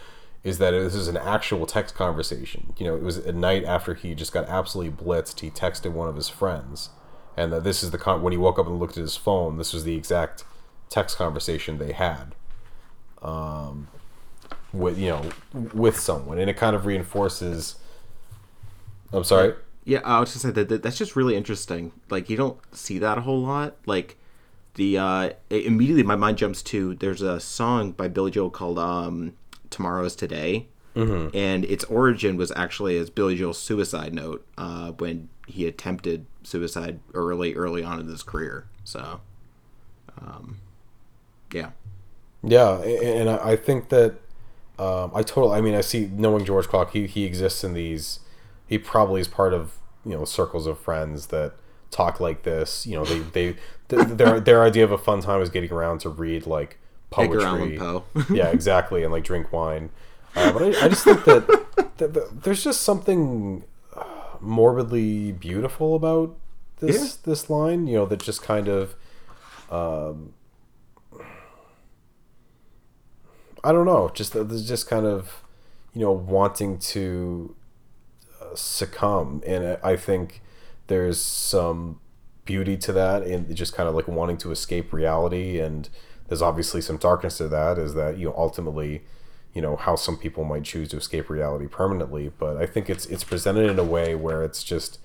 is that this is an actual text conversation. You know, it was a night after he just got absolutely blitzed. He texted one of his friends, and that this is the con- when he woke up and looked at his phone. This was the exact text conversation they had, um, with you know, with someone, and it kind of reinforces. I'm sorry.
Yeah, I was just say that, that that's just really interesting. Like you don't see that a whole lot. Like the uh immediately my mind jumps to there's a song by Billy Joel called um Tomorrow's Today. Mm-hmm. And its origin was actually as Billy Joel's suicide note uh, when he attempted suicide early, early on in his career. So, um, yeah,
Yeah, and I I think that um, I totally. I mean, I see knowing George Clarke, he he exists in these. He probably is part of you know circles of friends that talk like this. You know, they they th- their their idea of a fun time is getting around to read like
Edgar
poetry.
Allan Poe.
yeah, exactly, and like drink wine. Uh, but I, I just think that, that, that there's just something morbidly beautiful about this this line. You know, that just kind of. Um, I don't know. Just there's just kind of, you know, wanting to uh, succumb, and I think there's some beauty to that, and just kind of like wanting to escape reality. And there's obviously some darkness to that. Is that you know ultimately, you know, how some people might choose to escape reality permanently. But I think it's it's presented in a way where it's just,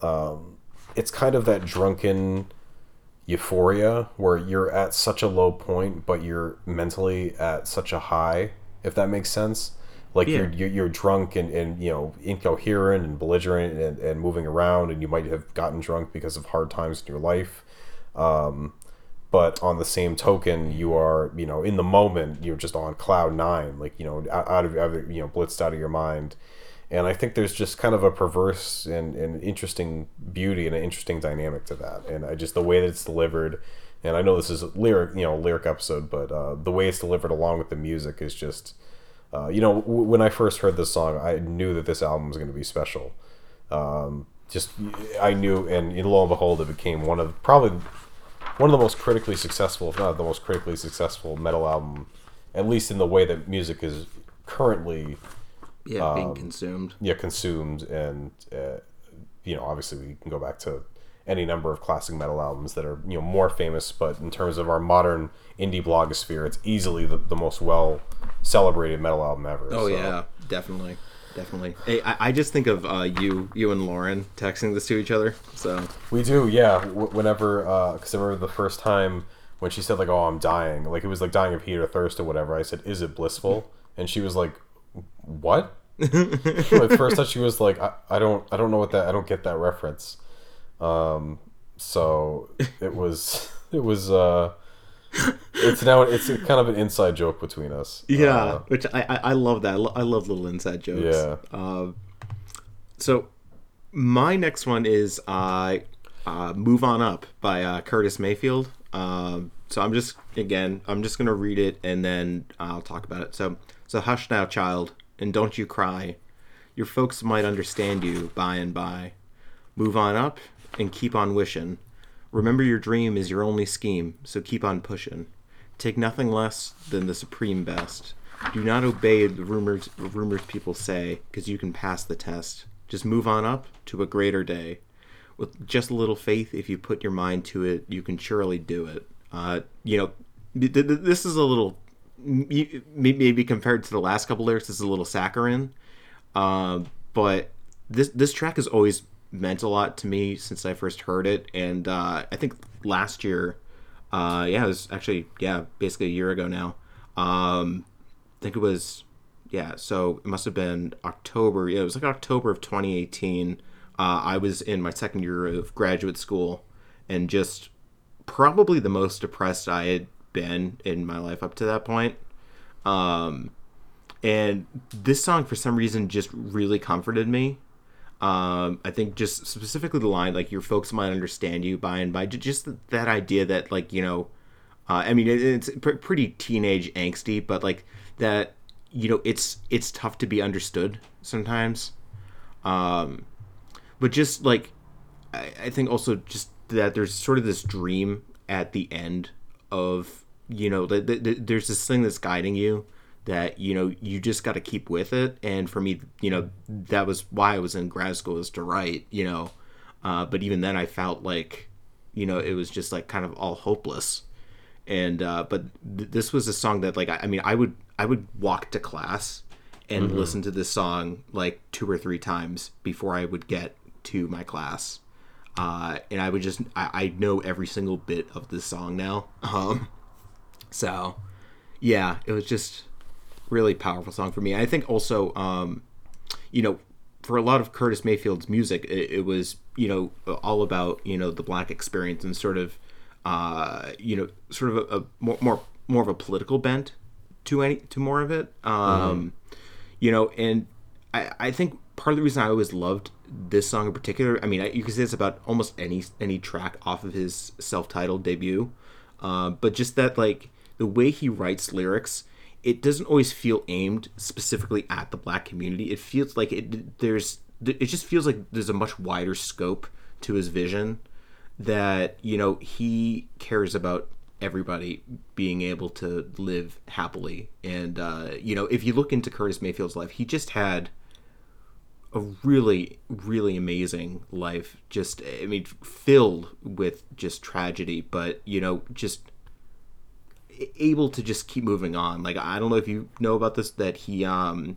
um, it's kind of that drunken euphoria where you're at such a low point but you're mentally at such a high if that makes sense. Like
Yeah.
you're, you're you're drunk and, and you know incoherent and belligerent and, and moving around, and you might have gotten drunk because of hard times in your life. Um, but on the same token, you are you know in the moment you're just on cloud nine, like you know out of, out of you know blitzed out of your mind. And I think there's just kind of a perverse and, and interesting beauty and an interesting dynamic to that. And I just the way that it's delivered, and I know this is a lyric, you know, lyric episode, but uh, the way it's delivered along with the music is just, uh, you know, w- when I first heard this song, I knew that this album was going to be special. Um, just I knew, and lo and behold, it became one of probably one of the most critically successful, if not the most critically successful metal album, at least in the way that music is currently
Yeah,
Um,
being consumed.
yeah consumed and uh, you know obviously we can go back to any number of classic metal albums that are you know more famous but in terms of our modern indie blogosphere it's easily the, the most well celebrated metal album ever
Oh
so-
yeah, definitely, definitely. Hey, I, I just think of uh, you, you and Lauren texting this to each other. So.
We do yeah. W- whenever because i remember the first time when she said like oh i'm dying. Like it was like dying of heat or thirst or whatever. I said is it blissful? And she was like what? Like first time she was like I, I don't i don't know what that i don't get that reference. Um so it was it was uh it's now it's kind of an inside joke between us
yeah,
Uh,
which I, I I love that. I, lo- I love little inside jokes.
Yeah.
Uh, so my next one is uh, uh, "Move On Up" by uh, Curtis Mayfield. Um, so I'm just again, I'm just gonna read it and then I'll talk about it. So, so hush now, child, and don't you cry. Your folks might understand you by and by. Move on up and keep on wishing. Remember your dream is your only scheme, so keep on pushing. Take nothing less than the supreme best. Do not obey the rumors rumors people say, because you can pass the test. Just move on up to a greater day. With just a little faith, if you put your mind to it, you can surely do it. Uh, you know, th- th- this is a little, maybe compared to the last couple lyrics, this is a little saccharine. Um, but this this track has always meant a lot to me since I first heard it, and uh, I think last year, uh, yeah, it was actually yeah, basically a year ago now. Um, I think it was yeah, so it must have been October. Yeah, it was like October of 2018. Uh, I was in my second year of graduate school, and just probably the most depressed I had been in my life up to that point. Um, and this song for some reason just really comforted me um, i think just specifically the line like your folks might understand you by and by just that idea that like you know uh, i mean it's pr- pretty teenage angsty but like that you know it's it's tough to be understood sometimes. Um, but just like I, I think also just that there's sort of this dream at the end of you know the, the, the- there's this thing that's guiding you that you know you just got to keep with it. And for me you know that was why i was in grad school is to write you know. Uh, but even then i felt like you know it was just like kind of all hopeless. And uh, but th- this was a song that like I, I mean i would i would walk to class and listen to this song like two or three times before i would get to my class. Uh, and i would just I, I know every single bit of this song now. Um, so yeah it was just really powerful song for me. I think also um, you know for a lot of curtis mayfield's music it, it was you know all about you know the black experience and sort of uh, you know sort of a, a more, more more of a political bent to any to more of it. Um, you know and I, I think part of the reason i always loved this song in particular i mean I, you could say it's about almost any any track off of his self-titled debut uh, but just that like the way he writes lyrics it doesn't always feel aimed specifically at the black community. It feels like it there's it just feels like there's a much wider scope to his vision that you know he cares about everybody being able to live happily. And uh, you know if you look into curtis mayfield's life he just had a really really amazing life. Just i mean filled with just tragedy but you know just able to just keep moving on like i don't know if you know about this that he um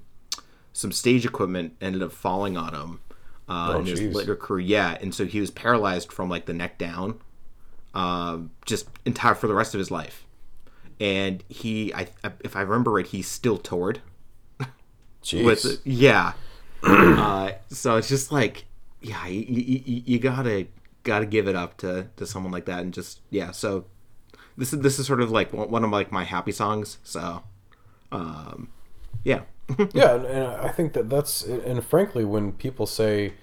some stage equipment ended up falling on him uh
Oh,
in his later career yeah and so he was paralyzed from like the neck down um just entire for the rest of his life and he, I, if I remember right, he still toured
Jeez.
with yeah. uh, so it's just like, yeah, you, you, you gotta gotta give it up to to someone like that, and just yeah. So this is this is sort of like one one of like my happy songs. So, um, yeah.
yeah, and, and I think that that's and frankly, when people say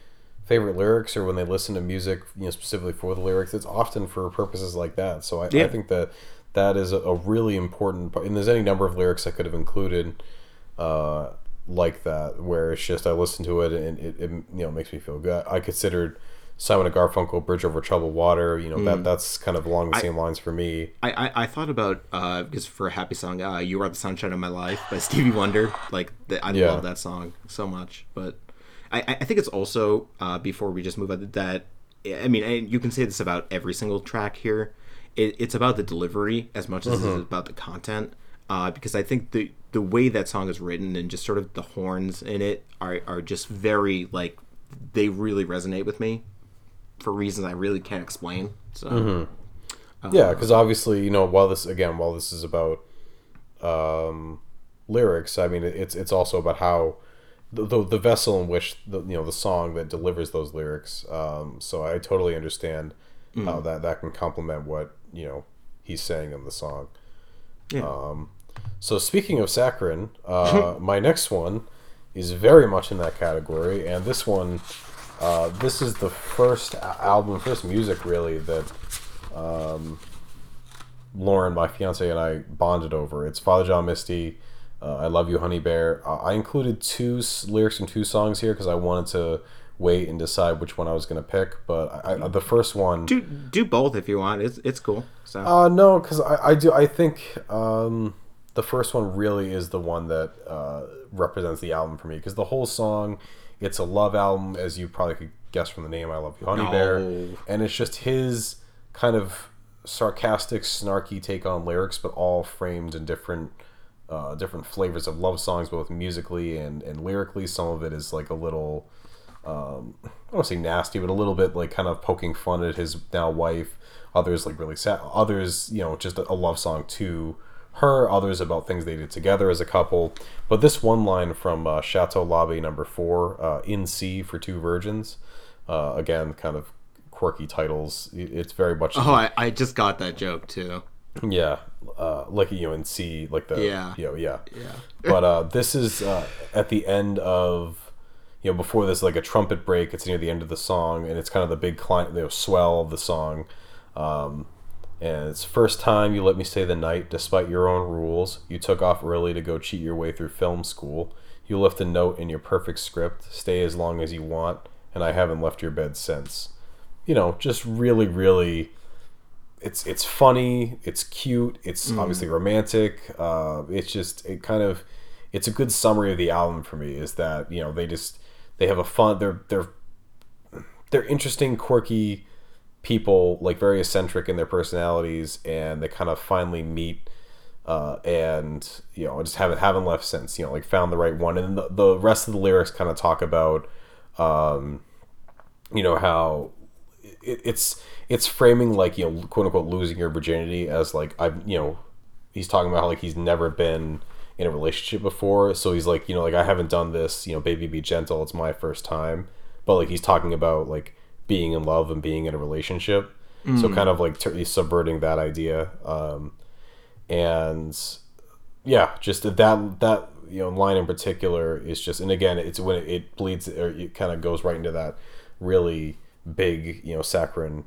favorite lyrics or when they listen to music, you know, specifically for the lyrics, it's often for purposes like that. So I,
Yeah.
I think that that is a, a really important part. And there's any number of lyrics I could have included uh, like that, where it's just I listen to it and it, it you know makes me feel good. I considered Simon and Garfunkel, "Bridge Over Troubled Water." You know that that's kind of along the same lines for me.
I, I, I thought about uh because for a happy song, uh, "You Are the Sunshine of My Life" by Stevie Wonder. Like the, I
Yeah.
love that song so much. But I, I I think it's also uh, before we just move on that I mean and you can say this about every single track here. It, it's about the delivery as much as it's about the content. Uh, because I think the the way that song is written and just sort of the horns in it are are just very like they really resonate with me for reasons I really can't explain. So
Yeah, because obviously, you know, while this again, while this is about um, lyrics, I mean, it's it's also about how the, the the vessel in which the you know the song that delivers those lyrics. Um, so I totally understand how that that can complement what you know he's saying in the song.
yeah.
So speaking of saccharin, uh, my next one is very much in that category, and this one, uh, this is the first album, first music really that um, Lauren, my fiance, and I bonded over. It's Father John Misty. Uh, I love you, Honey Bear. Uh, I included two s- lyrics from two songs here because I wanted to wait and decide which one I was going to pick. But I, I, the first one,
do do both if you want. It's it's cool. So
uh, no, because I, I do. I think um, the first one really is the one that uh, represents the album for me. Because the whole song, it's a love album, as you probably could guess from the name. I love you, Honey Bear, and it's just his kind of sarcastic, snarky take on lyrics, but all framed in different. Uh, different flavors of love songs, both musically and, and lyrically. Some of it is like a little, um, I don't want to say nasty, but a little bit like kind of poking fun at his now wife. Others like really sad. Others, you know, just a, a love song to her. Others about things they did together as a couple. But this one line from uh, Chateau Lobby Number Four, uh, "In C for Two Virgins," uh, again, kind of quirky titles. It's very much
oh, I, I just got that joke too.
yeah, uh, like you know, in C, like the
Yeah.
you know, yeah,
Yeah.
But uh, this is uh, at the end of, you know, before this like a trumpet break. It's near the end of the song, and it's kind of the big client, you know, swell of the song. Um, and it's first time you let me stay the night despite your own rules. You took off early to go cheat your way through film school. You left a note in your perfect script. Stay as long as you want, and I haven't left your bed since. You know, just really, really it's it's funny, it's cute, it's obviously romantic. Uh, it's just it kind of it's a good summary of the album for me. Is that you know they just they have a fun they're they're they're interesting, quirky people, like very eccentric in their personalities, and they kind of finally meet. Uh, and you know, just haven't haven't left since. You know, like found the right one, and the, the rest of the lyrics kind of talk about, um, you know, how it, it's it's framing like you know quote unquote losing your virginity as like I've you know he's talking about how like he's never been in a relationship before so he's like you know like I haven't done this you know baby be gentle it's my first time but like he's talking about like being in love and being in a relationship. So kind of like he's subverting that idea um and yeah just that that you know line in particular is just and again it's when it, it bleeds or it kind of goes right into that really big you know saccharine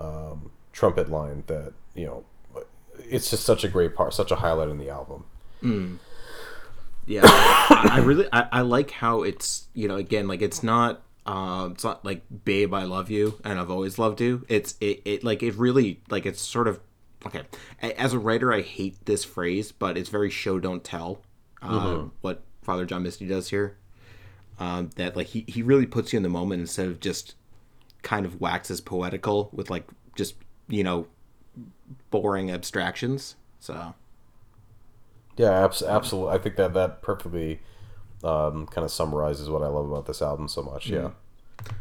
um, trumpet line that you know it's just such a great part such a highlight in the album.
Yeah, I I really I, I like how it's you know again like it's not um it's not like babe I love you and I've always loved you. It's it, it like it really like it's sort of okay. As a writer, I hate this phrase, but it's very show don't tell. Um, What Father John Misty does here, um, that like he he really puts you in the moment instead of just kind of waxes poetical with like just you know boring abstractions. So
yeah abs- absolutely i think that that perfectly um, kind of summarizes what i love about this album so much yeah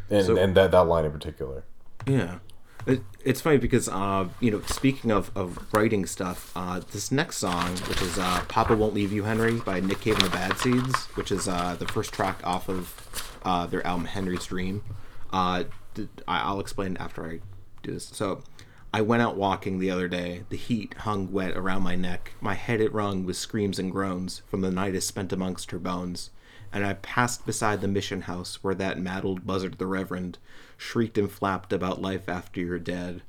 and,
So-
and that, that line in particular
Yeah. It, it's funny because uh, you know, speaking of, of writing stuff, uh, this next song, which is uh, "Papa Won't Leave You, Henry" by Nick Cave and the Bad Seeds, which is uh, the first track off of uh, their album Henry's Dream. Uh, th- I'll explain after I do this. So, I went out walking the other day. The heat hung wet around my neck. My head it rung with screams and groans from the night I spent amongst her bones. And I passed beside the mission house where that mad buzzard the Reverend shrieked and flapped about life after you're dead.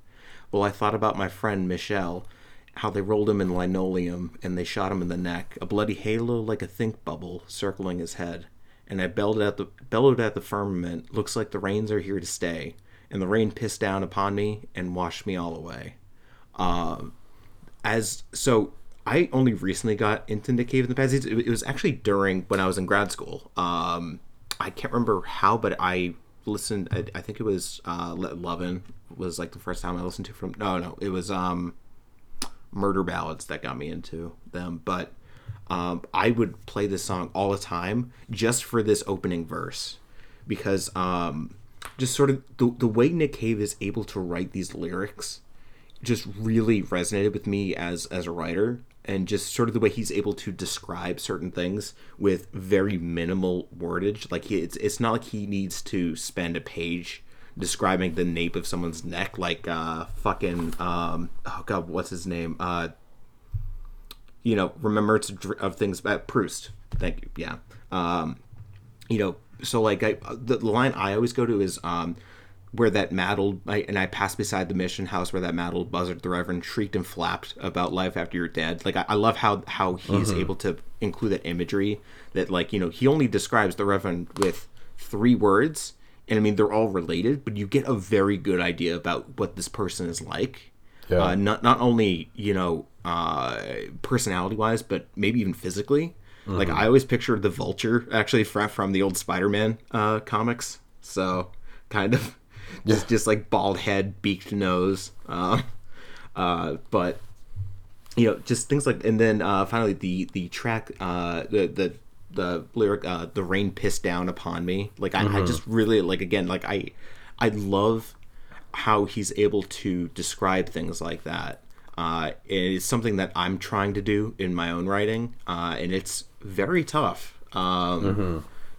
Well, I thought about my friend Michelle, how they rolled him in linoleum and they shot him in the neck, a bloody halo like a think bubble circling his head. And I bellowed at the bellowed at the firmament, looks like the rains are here to stay. And the rain pissed down upon me and washed me all away. Um, as so, I only recently got into Nick Cave in the Seeds. It, it was actually during when I was in grad school. Um, I can't remember how, but I listened. I, I think it was uh, Lovin' was like the first time I listened to from. No, no, it was um, Murder Ballads that got me into them. But um, I would play this song all the time just for this opening verse because um, just sort of the, the way Nick Cave is able to write these lyrics just really resonated with me as as a writer and just sort of the way he's able to describe certain things with very minimal wordage. Like he, it's it's not like he needs to spend a page describing the nape of someone's neck like uh fucking um oh god what's his name? Uh you know remembrance of of things about Proust. Thank you. Yeah. Um you know so like I, the, the line i always go to is um where that maddled I, and i passed beside the mission house where that maddled buzzard the reverend shrieked and flapped about life after you're dead like i, I love how how he's able to include that imagery that like you know he only describes the reverend with three words and i mean they're all related but you get a very good idea about what this person is like
Yeah.
uh, not not only you know uh, personality wise, but maybe even physically. Like I always pictured the Vulture actually from from the old Spider-Man uh, comics. So kind of just just like bald head, beaked nose. Uh, uh, but you know, just things like, and then uh, finally the the track, uh, the the the lyric, uh, the rain pissed down upon me. Like I, I just really like again, like I I love how he's able to describe things like that. Uh, it's something that I'm trying to do in my own writing, uh, and it's very tough. Um,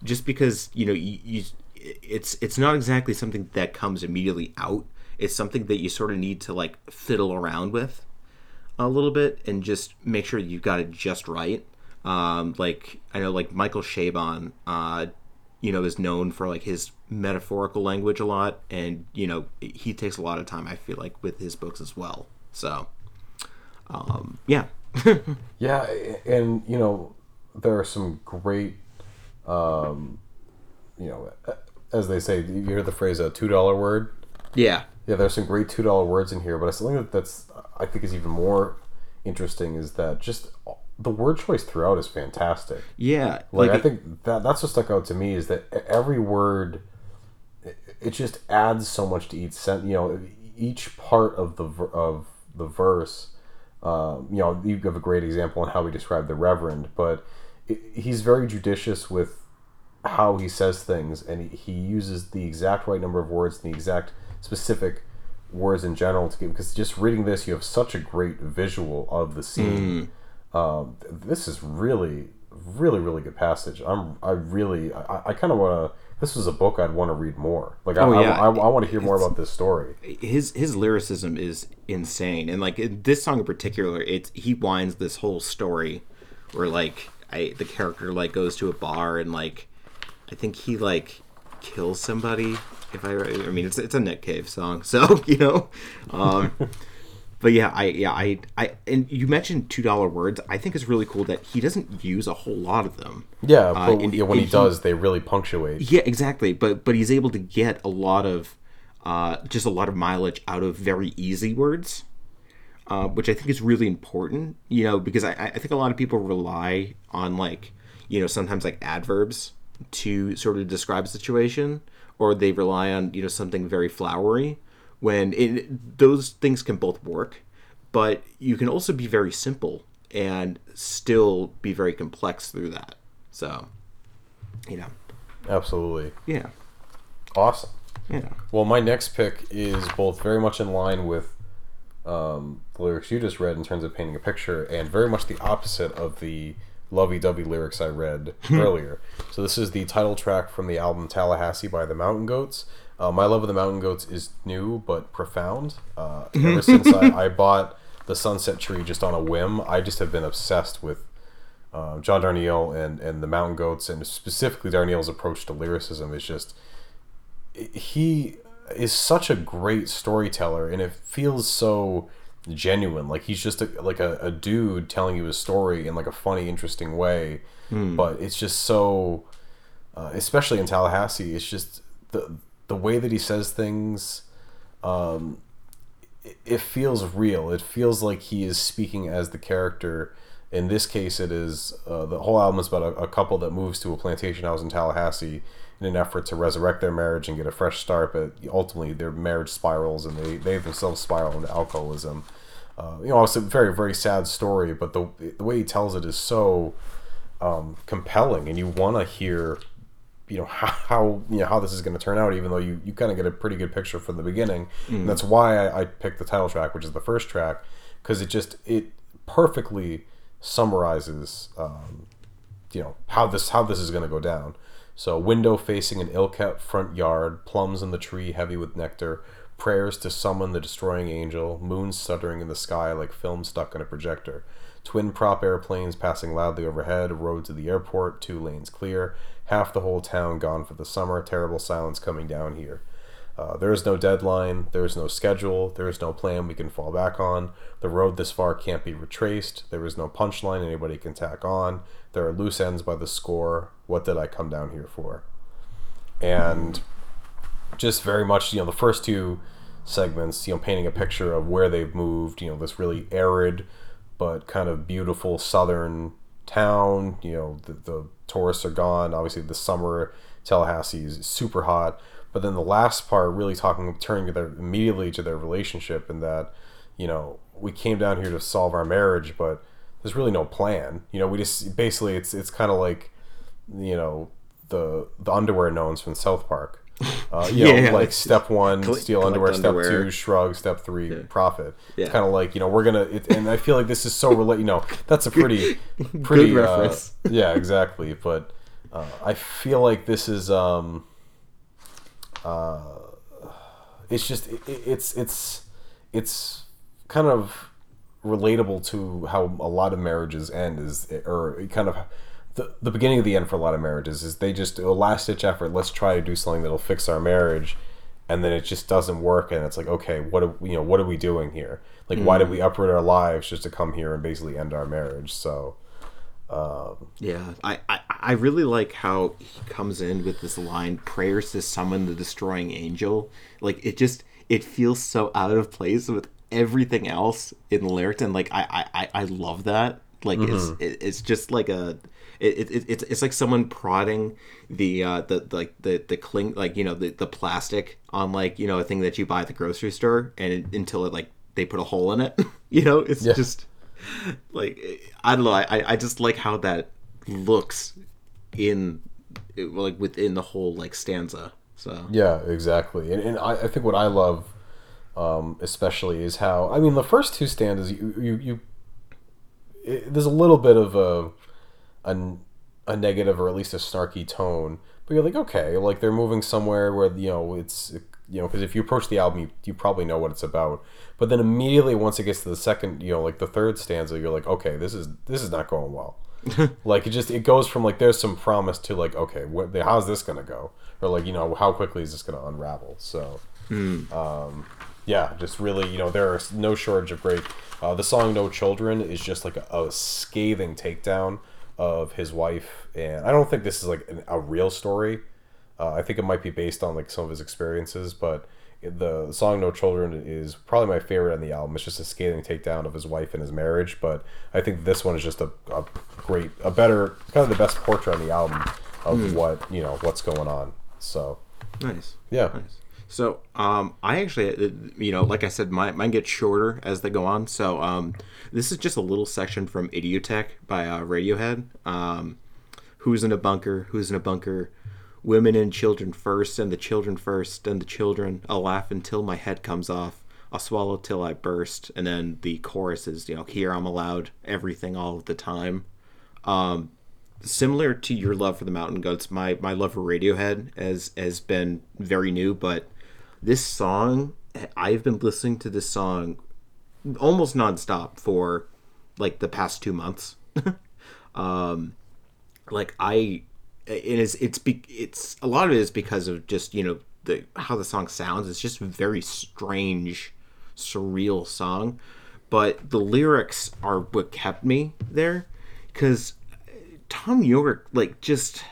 Just because you know you, you, it's it's not exactly something that comes immediately out. It's something that you sort of need to like fiddle around with a little bit and just make sure you've got it just right. Um, like I know, like Michael Chabon, uh, you know, is known for like his metaphorical language a lot, and you know, he takes a lot of time. I feel like with his books as well. So, um, yeah,
Yeah, and you know, there are some great, um, you know, as they say, you hear the phrase "a two dollar word."
yeah,
Yeah, there's some great two dollar words in here, but something that that's I think is even more interesting is that just the word choice throughout is fantastic.
yeah.
Like, I
it-
think that that's what stuck out to me is that every word, it, it just adds so much to each sent. You know, each part of the of the verse. Um, you know, you give a great example on how we describe the Reverend, but it, he's very judicious with how he says things, and he, he uses the exact right number of words and the exact specific words in general to give. Because just reading this, you have such a great visual of the scene. Um, this is really, really, really good passage. I'm, I really, I, I kind of want to. This was a book I'd want to read more. Like, I,
Oh,
I-
yeah.
I, I, want to hear more about this story.
his his lyricism is insane and like this song in particular it's he winds this whole story where like I the character like goes to a bar and like I think he like kills somebody if I I mean it's it's a Nick Cave song so you know um but yeah I yeah I I and you mentioned two dollar words I think it's really cool that he doesn't use a whole lot of them
Yeah,
Uh,
but
and-
yeah, when he
he-
does, they really punctuate.
yeah, exactly. But but he's able to get a lot of uh, just a lot of mileage out of very easy words, uh, which I think is really important. You know, because I, I think a lot of people rely on like you know sometimes like adverbs to sort of describe a situation, or they rely on you know something very flowery. When it, those things can both work, but you can also be very simple and still be very complex through that. So, you know,
Absolutely
yeah.
awesome.
Yeah.
Well, my next pick is both very much in line with um, the lyrics you just read in terms of painting a picture, and very much the opposite of the lovey-dovey lyrics I read earlier. So this is the title track from the album Tallahassee by the Mountain Goats. Uh, my love of the Mountain Goats is new but profound. Uh, ever since I, I bought the Sunset Tree just on a whim, I just have been obsessed with uh, John Darnielle and, and the Mountain Goats, and specifically Darnielle's approach to lyricism is just he is such a great storyteller, and it feels so genuine. Like he's just a, like a, a dude telling you a story in like a funny, interesting way. But it's just so, uh, especially in Tallahassee, it's just the the way that he says things. Um, it, it feels real. It feels like he is speaking as the character. In this case, it is uh, the whole album is about a, a couple that moves to a plantation house in Tallahassee in an effort to resurrect their marriage and get a fresh start. But ultimately, their marriage spirals and they, they themselves spiral into alcoholism. Uh, you know, it's a very very sad story, but the the way he tells it is so um, compelling, and you want to hear, you know, how, how you know how this is going to turn out, even though you, you kind of get a pretty good picture from the beginning. And that's why I, I picked the title track, which is the first track, because it just it perfectly summarizes, um, you know, how this how this is going to go down. So, window facing an ill-kept front yard, plums in the tree heavy with nectar, prayers to summon the destroying angel, moon stuttering in the sky like film stuck in a projector. Twin prop airplanes passing loudly overhead, road to the airport, two lanes clear, half the whole town gone for the summer, terrible silence coming down here. Uh, there is no deadline, there is no schedule, there is no plan we can fall back on. The road this far can't be retraced, there is no punchline anybody can tack on. There are loose ends by the score. What did I come down here for? And just very much, you know, the first two segments, you know, painting a picture of where they've moved, you know, this really arid but kind of beautiful southern town. You know, the, the tourists are gone. Obviously, the summer Tallahassee is super hot. But then the last part, really talking, turning to their immediately to their relationship, and that, you know, we came down here to solve our marriage, but there's really no plan. You know, we just basically it's it's kind of like, you know, the the underwear gnomes from South Park. Uh, you know,
Yeah,
like
it's-
step one,
collect-
steal
collect
underwear. Step
underwear.
two, shrug. Step three, profit.
Yeah.
It's kind of like you know we're gonna, it, and I feel like this is so relate. You know, that's a pretty, pretty uh,
reference.
yeah, exactly. But uh, I feel like this is, um, uh, it's just, it, it's, it's, it's kind of relatable to how a lot of marriages end is, or kind of. The, the beginning of the end for a lot of marriages is they just do a last ditch effort. Let's try to do something that'll fix our marriage, and then it just doesn't work. And it's like, okay, what are, you know? What are we doing here? Like, why did mm. we uproot our lives just to come here and basically end our marriage? So, um,
Yeah, I, I I really like how he comes in with this line, "Prayers to summon the destroying angel." Like it just it feels so out of place with everything else in the lyrics, and like I I, I- love that. Like it's mm-hmm. it, it's just like a it, it, it's it's like someone prodding the uh the, the like the the cling like you know the the plastic on like you know a thing that you buy at the grocery store and it, until it like they put a hole in it you know it's
Yeah.
just like I don't know. I I just like how that looks in like within the whole like stanza. So
Yeah, exactly. And, and I, I think what I love, um, especially, is how I mean the first two stanzas you you, you it, there's a little bit of a, a a negative or at least a snarky tone, but you're like okay, like they're moving somewhere where you know it's you know because if you approach the album, you, you probably know what it's about. But then immediately once it gets to the second, you know, like the third stanza, you're like okay, this is this is not going well. like it just it goes from like there's some promise to like okay, what how's this gonna go? Or like you know how quickly is this gonna unravel? So um, yeah, just really, you know, there are no shortage of great. Uh, the song "No Children" is just like a, a scathing takedown of his wife, and I don't think this is like an, a real story. Uh, I think it might be based on like some of his experiences, but the song "No Children" is probably my favorite on the album. It's just a scathing takedown of his wife and his marriage, but I think this one is just a, a great, a better, kind of the best portrait on the album of what you know what's going on. So
nice.
yeah,
Nice. So, um, I actually, uh, you know, like I said, mine, mine gets shorter as they go on. So, um, this is just a little section from Idioteque by uh, Radiohead. Um, who's in a bunker? Who's in a bunker? women and children first, and the children first, and the children. I'll laugh until my head comes off. I'll swallow till I burst. And then the chorus is, you know, here I'm allowed everything all of the time. Um, similar to your love for the Mountain Goats, my my love for Radiohead has has been very new, but this song I've been listening to this song almost nonstop for like the past two months. um, like I, it is it's be, it's a lot of it is because of just you know the how the song sounds. It's just a very strange, surreal song, but the lyrics are what kept me there because Thom Yorke, like just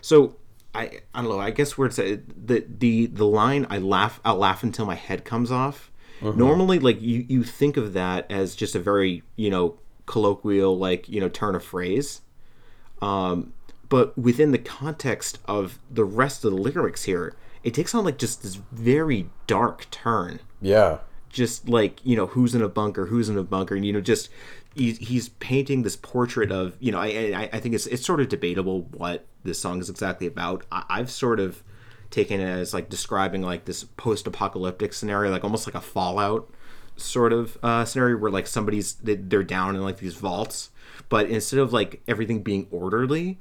so I I don't know I guess where it's at, the the the line I laugh I'll laugh until my head comes off. Normally, like you you think of that as just a very you know colloquial like you know turn of phrase, um, but within the context of the rest of the lyrics here, it takes on like just this very dark turn
Yeah.
just like you know who's in a bunker who's in a bunker and you know just he's, he's painting this portrait of you know I, I think it's it's sort of debatable what this song is exactly about. I, I've sort of taken it as like describing like this post-apocalyptic scenario like almost like a fallout sort of uh, scenario where like somebody's they- they're down in like these vaults but instead of like everything being orderly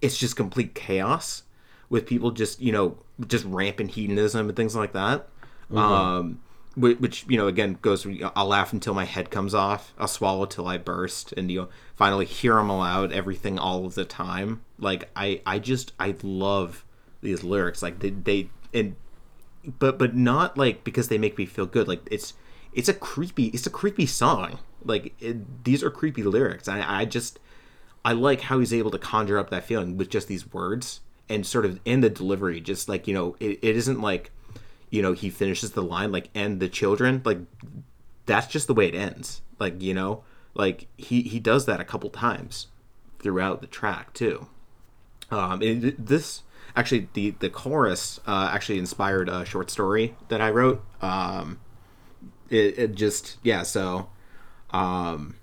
it's just complete chaos with people just you know just rampant hedonism and things like that. Um whi- which you know again goes i'll laugh until my head comes off. I'll swallow till i burst and you know finally hear them aloud everything all of the time. Like i i just i love these lyrics. Like they, they and but but not like because they make me feel good. Like it's it's a creepy it's a creepy song. Like it, these are creepy lyrics. I, I just i like how he's able to conjure up that feeling with just these words and sort of in the delivery. Just like you know it, it isn't like you know he finishes the line like and the children like that's just the way it ends. Like you know like he he does that a couple times throughout the track too. Um and this actually the the chorus uh actually inspired a short story that i wrote. Um it, it just yeah so um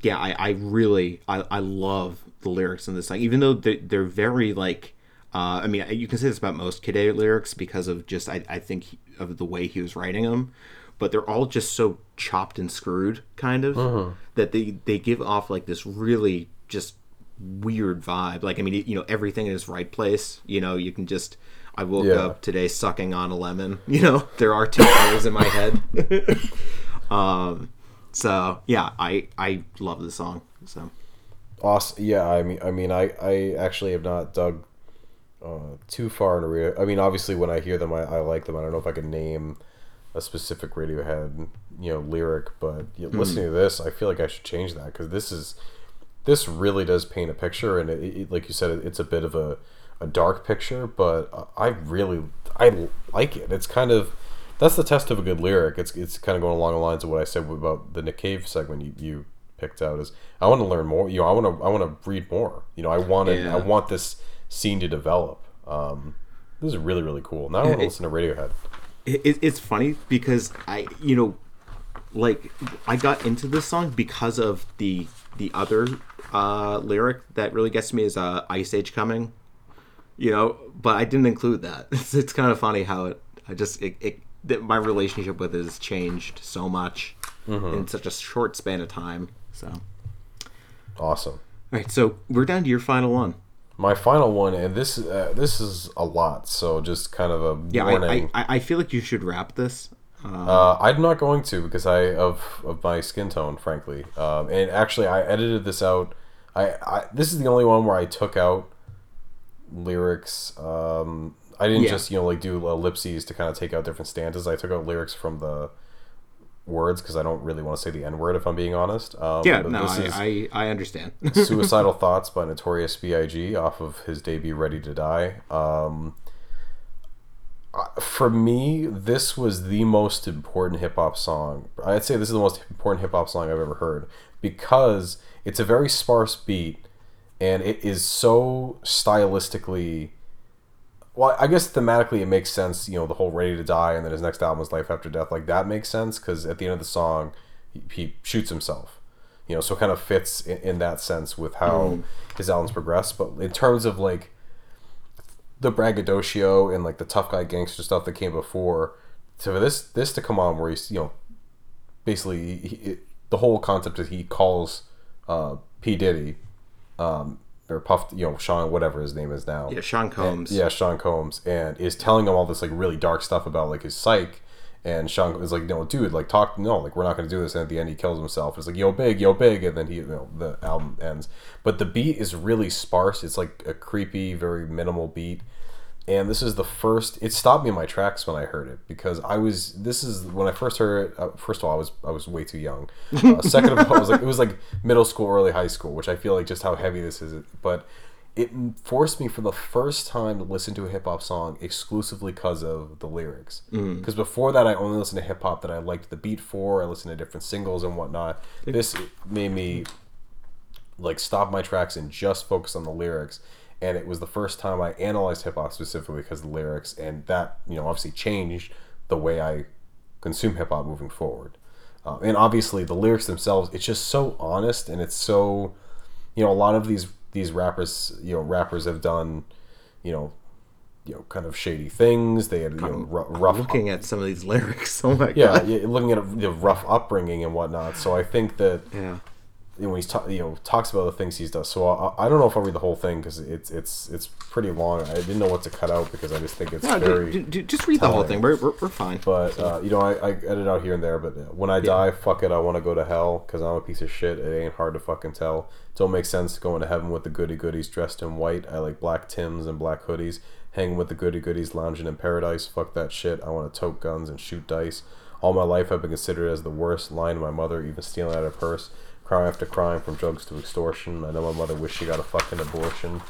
yeah i i really i i love the lyrics in this song even though they, they're very like uh i mean you can say this about most kid A lyrics because of just i i think he- of the way he was writing them but they're all just so chopped and screwed kind of that they they give off like this really just weird vibe like i mean you know everything in its right place you know you can just i woke
Yeah.
up today sucking on a lemon you know there are two hours in my head um so yeah i i love the song so
Awesome. Yeah, I mean, I mean, I, I actually have not dug uh, too far into radio. I mean, obviously, when I hear them, I, I like them. I don't know if I can name a specific Radiohead, you know, lyric, but you listening to this, I feel like I should change that because this is this really does paint a picture, and it, it, like you said, it, it's a bit of a, a dark picture, but I really I like it. It's kind of that's the test of a good lyric. It's it's kind of going along the lines of what I said about the Nick Cave segment you, you picked out. Is I want to learn more. You know, I want to I want to read more. You know, I want to
Yeah.
I want this scene to develop. Um, this is really really cool. Now I want to listen to Radiohead.
it, it- it's funny because I, you know, like I got into this song because of the the other uh, lyric that really gets to me is uh, "Ice Age Coming," you know, but I didn't include that. It's, it's kind of funny how it. I just it, it that my relationship with it has changed so much in such a short span of time. So,
Awesome.
All right, so we're down to your final one.
My final one, and this uh, this is a lot, so just kind of a
Yeah,
warning.
I, I, I feel like you should rap this.
Uh, I'm not going to because I of of my skin tone, frankly. Um, and actually, I edited this out. I, I this is the only one where I took out lyrics. Um, I didn't
Yeah.
just you know like do ellipses to kind of take out different stanzas. I took out lyrics from the words because I don't really want to say the n word if I'm being honest. Um,
Yeah, no, I, I, I understand.
Suicidal Thoughts by Notorious B.I.G. off of his debut Ready to Die. Um, for me, this was the most important hip hop song. I'd say this is the most important hip hop song I've ever heard because it's a very sparse beat and it is so stylistically. Well, I guess thematically it makes sense. You know, the whole "Ready to Die" and then his next album is "Life After Death." Like that makes sense because at the end of the song, he, he shoots himself. You know, so it kind of fits in, in that sense with how his albums progress. But in terms of like the braggadocio and like the tough guy gangster stuff that came before so for this this to come on where he's you know basically he, the whole concept is he calls uh, P Diddy um, or Puff you know Sean whatever his name is now.
Yeah, Sean Combs.
yeah Sean Combs. And is telling him all this like really dark stuff about like his psych. And Sean is like no dude like talk no like we're not going to do this. And at the end he kills himself. It's like yo big yo big. And then he you know the album ends. But the beat is really sparse. It's like a creepy very minimal beat and this is the first it stopped me in my tracks when i heard it because i was this is when i first heard it uh, first of all i was i was way too young uh, second of all it was like it was like middle school early high school which i feel like just how heavy this is but it forced me for the first time to listen to a hip hop song exclusively because of the lyrics. Because before that, I only listened to hip hop that I liked the beat for. I listened to different singles and whatnot. This made me like stop my tracks and just focus on the lyrics. And it was the first time I analyzed hip hop specifically because of the lyrics, and that you know obviously changed the way I consume hip hop moving forward. Uh, and obviously, the lyrics themselves, it's just so honest and it's so, you know, a lot of these these rappers, you know, rappers have done, you know, you know, kind of shady things. They had you know, rough, rough
Looking at some of these lyrics, oh my
yeah,
god.
yeah, looking at the rough upbringing and whatnot. So I think that
Yeah.
You know, when he's ta- you know talks about the things he's done. So I, I don't know if I'll read the whole thing because it's it's it's pretty long. I didn't know what to cut out because I just think it's
No,
very.
dude, dude, just read the whole thing. We're, we're, we're fine.
But uh, you know, I, I edit out here and there. But when I die, fuck it. I want to go to hell because I'm a piece of shit. It ain't hard to fucking tell. Don't make sense going to heaven with the goody goodies dressed in white. I like black tims and black hoodies. Hanging with the goody goodies, lounging in paradise. Fuck that shit. I want to tote guns and shoot dice. All my life, I've been considered as the worst. Lying to my mother, even stealing out of her purse. Crime after crime, from drugs to extortion. I know my mother wished she got a fucking abortion.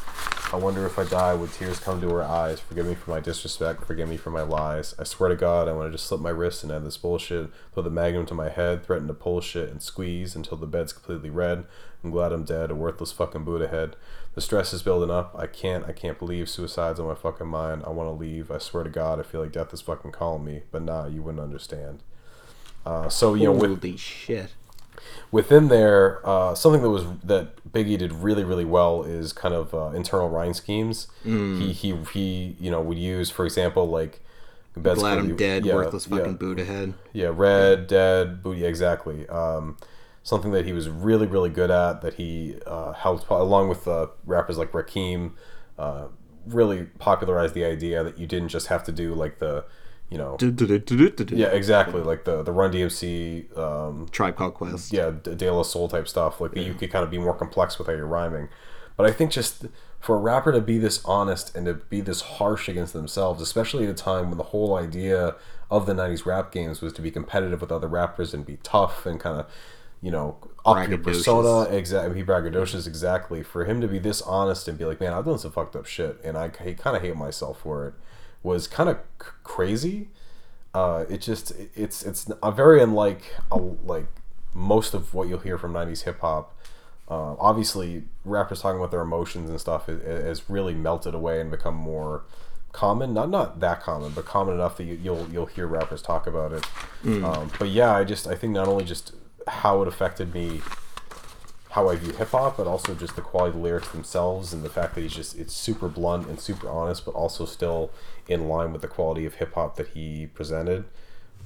I wonder if I die, would tears come to her eyes? Forgive me for my disrespect, forgive me for my lies. I swear to God, I want to just slip my wrist and end this bullshit. Throw the magnum to my head, threaten to pull shit and squeeze until the bed's completely red. I'm glad I'm dead, a worthless fucking Buddha head. The stress is building up. I can't, I can't believe suicide's on my fucking mind. I want to leave. I swear to God, I feel like death is fucking calling me. But nah, you wouldn't understand. Uh, so you know, with
Holy shit.
Within there, uh, something that was that Biggie did really really well is kind of uh, internal rhyme schemes. He he he you know would use for example like
Glad I'm dead,
yeah,
worthless
yeah,
fucking Buddha head.
yeah, red, dead, booty, exactly. Um, something that he was really, really good at. That he uh, helped, along with uh, rappers like Rakim, uh, really popularized the idea that you didn't just have to do like the, you know, yeah, exactly, like the the Run DMC, um,
Tribe Called Quest.
yeah, De La Soul type stuff. Like you could kind of be more complex with how you're rhyming. But I think just for a rapper to be this honest and to be this harsh against themselves, especially at a time when the whole idea of the '90s rap games was to be competitive with other rappers and be tough and kind of, you know, up your persona, exactly, be braggadocious, exactly. For him to be this honest and be like, "Man, I've done some fucked up shit, and I kind of hate myself for it," was kind of c- crazy. Uh, it just it's it's a very unlike a, like most of what you'll hear from 90s hip hop. Uh, obviously rappers talking about their emotions and stuff has, really melted away and become more common. Not not that common but common enough that you, you'll you'll hear rappers talk about it. Um, but yeah i just i think not only just how it affected me how I view hip hop, but also just the quality of the lyrics themselves and the fact that he's just it's super blunt and super honest, but also still in line with the quality of hip hop that he presented.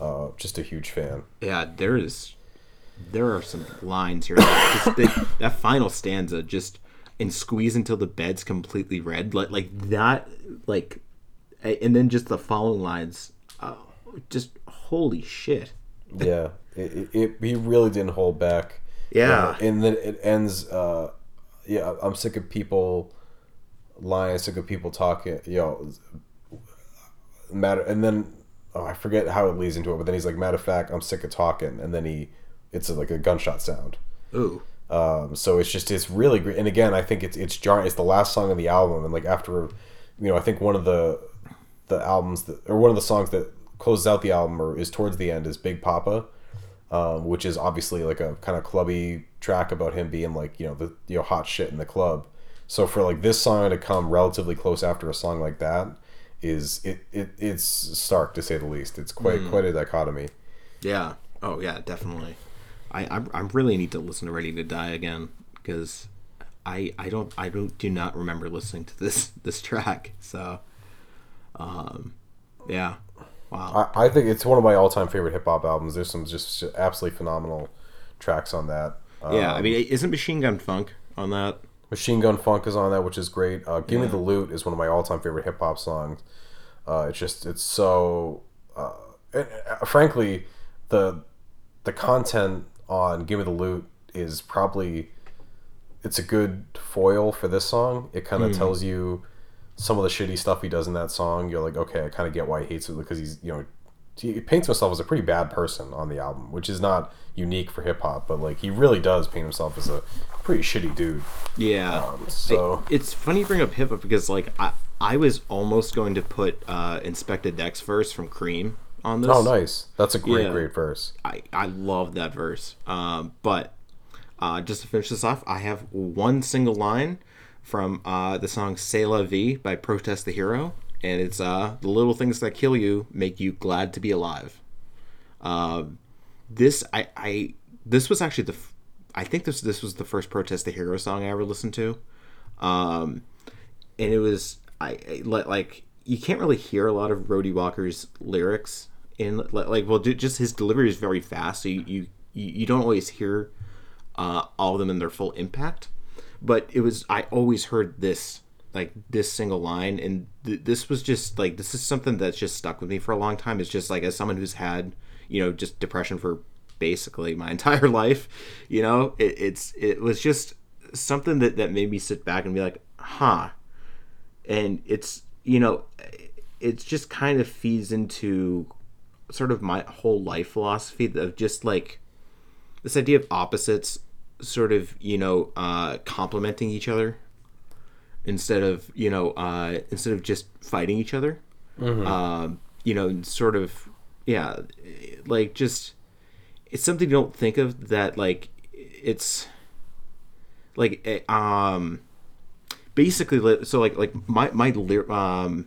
Uh, just a huge fan.
Yeah, there is. There are some lines here. The, that final stanza, just and squeeze until the bed's completely red, like like that, like, and then just the following lines, uh, just holy shit.
Yeah, it, it, he really didn't hold back.
Yeah.
and, and then it ends. Uh, yeah, I'm sick of people lying. Sick of people talking. You know, matter. And then oh, I forget how it leads into it. But then he's like, matter of fact, I'm sick of talking. And then he, it's like a gunshot sound.
Ooh,
Um, so it's just it's really great. And again, I think it's it's jarring. It's the last song on the album, and like after, you know, I think one of the the albums that or one of the songs that closes out the album or is towards the end is Big Poppa, um, which is obviously like a kind of clubby track about him being like you know the you know hot shit in the club. So for like this song to come relatively close after a song like that is it, it it's stark to say the least. It's quite quite a dichotomy.
yeah. Oh yeah, definitely. I I, I really need to listen to Ready to Die again because I I don't I don't do not remember listening to this this track. So Um, yeah. Wow.
I, I think it's one of my all-time favorite hip hop albums. There's some just absolutely phenomenal tracks on that. Uh,
yeah. I mean, isn't Machine Gun Funk on that?
Machine Gun Funk is on that, which is great. Uh, Give Me the Loot is one of my all-time favorite hip hop songs. Uh, it's just it's so. Uh, and, uh, frankly, the the content on Give Me the Loot is probably it's a good foil for this song. It kind of tells you some of the shitty stuff he does in that song. You're like, okay, I kind of get why he hates it because he's you know he paints himself as a pretty bad person on the album, which is not unique for hip hop, but like he really does paint himself as a pretty shitty dude.
Yeah.
Um, so
It- it's funny you bring up hip hop because like I I was almost going to put uh, Inspectah Deck's verse from C.R.E.A.M. on this.
oh, nice. That's a great,
Yeah.
great verse.
I, I love that verse. Um, but uh, just to finish this off, I have one single line from uh, the song C'est la vie by Protest the Hero. And it's uh, the little things that kill you make you glad to be alive. Um, this I, I this was actually the I think this this was the first Protest the Hero song I ever listened to. Um, and it was I, I like you can't really hear a lot of Rody Walker's lyrics in like well just his delivery is very fast so you you, you don't always hear uh, all of them in their full impact but it was I always heard this like this single line and th- this was just like this is something that's just stuck with me for a long time it's just like as someone who's had you know just depression for basically my entire life you know? It, it's it was just something that that made me sit back and be like huh. And it's you know it just kind of feeds into sort of my whole life philosophy of just like this idea of opposites sort of you know uh complementing each other instead of you know uh instead of just fighting each other. Um you know sort of yeah like just it's something you don't think of that like it's like eh, um basically so like like my my um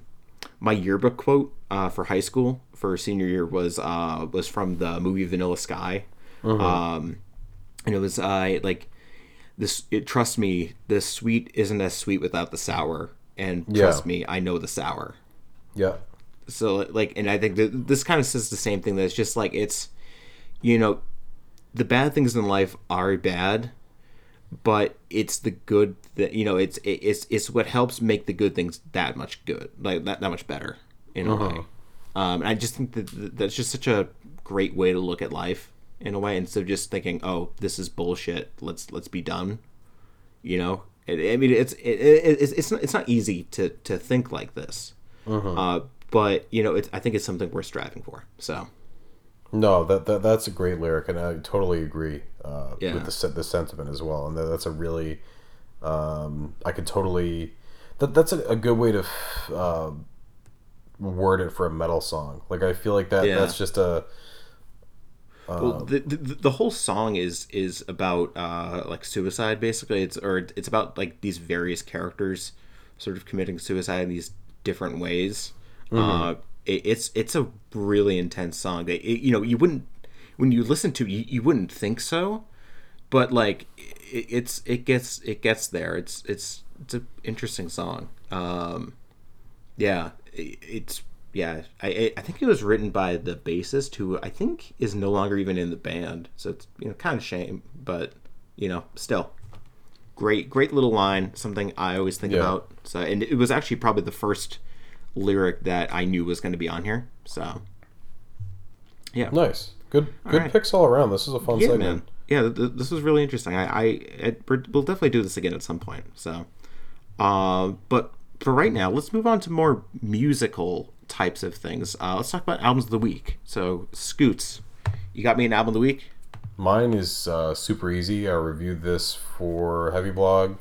my yearbook quote uh, for high school for senior year was uh was from the movie Vanilla Sky, um, and it was uh like this. It trust me, the sweet isn't as sweet without the sour, and trust
Yeah.
me, I know the sour.
Yeah.
So like, and I think that this kind of says the same thing. That it's just like it's, you know, the bad things in life are bad, but it's the good that you know it's it's it's what helps make the good things that much good, like that that much better in a way. Um, and I just think that that that's just such a great way to look at life in a way, instead of just thinking, oh, this is bullshit. Let's let's be done. You know, I mean, it's it, it, it's it's not, it's not easy to to think like this. Uh, but you know, it's, I think it's something we're striving for. So
No, that, that that's a great lyric, and I totally agree uh,
Yeah.
with the the sentiment as well. And that, that's a really, um, I could totally, that that's a, a good way to uh, word it for a metal song. Like I feel like that
Yeah.
that's just a
well, the, the the whole song is is about uh like suicide basically. It's or it's about like these various characters sort of committing suicide in these different ways. Uh, it, it's it's a really intense song. That it, you know you wouldn't when you listen to it, you, you wouldn't think so, but like it, it's it gets it gets there. It's it's it's an interesting song. Um, yeah, it, it's yeah. I I- I think it was written by the bassist who I think is no longer even in the band. So it's you know kind of shame, but you know still great great little line. Something I always think
Yeah.
about. So and it was actually probably the first lyric that I knew was going to be on here. So yeah,
nice, good good
right.
picks all around. This is a fun
yeah,
segment.
man. Yeah, th- th- this was really interesting. I, I, we'll definitely do this again at some point. So, uh, but for right now, let's move on to more musical types of things. Uh, let's talk about albums of the week. So, Scoots, you got me an album of the week.
Mine is uh, super easy. I reviewed this for Heavy Blog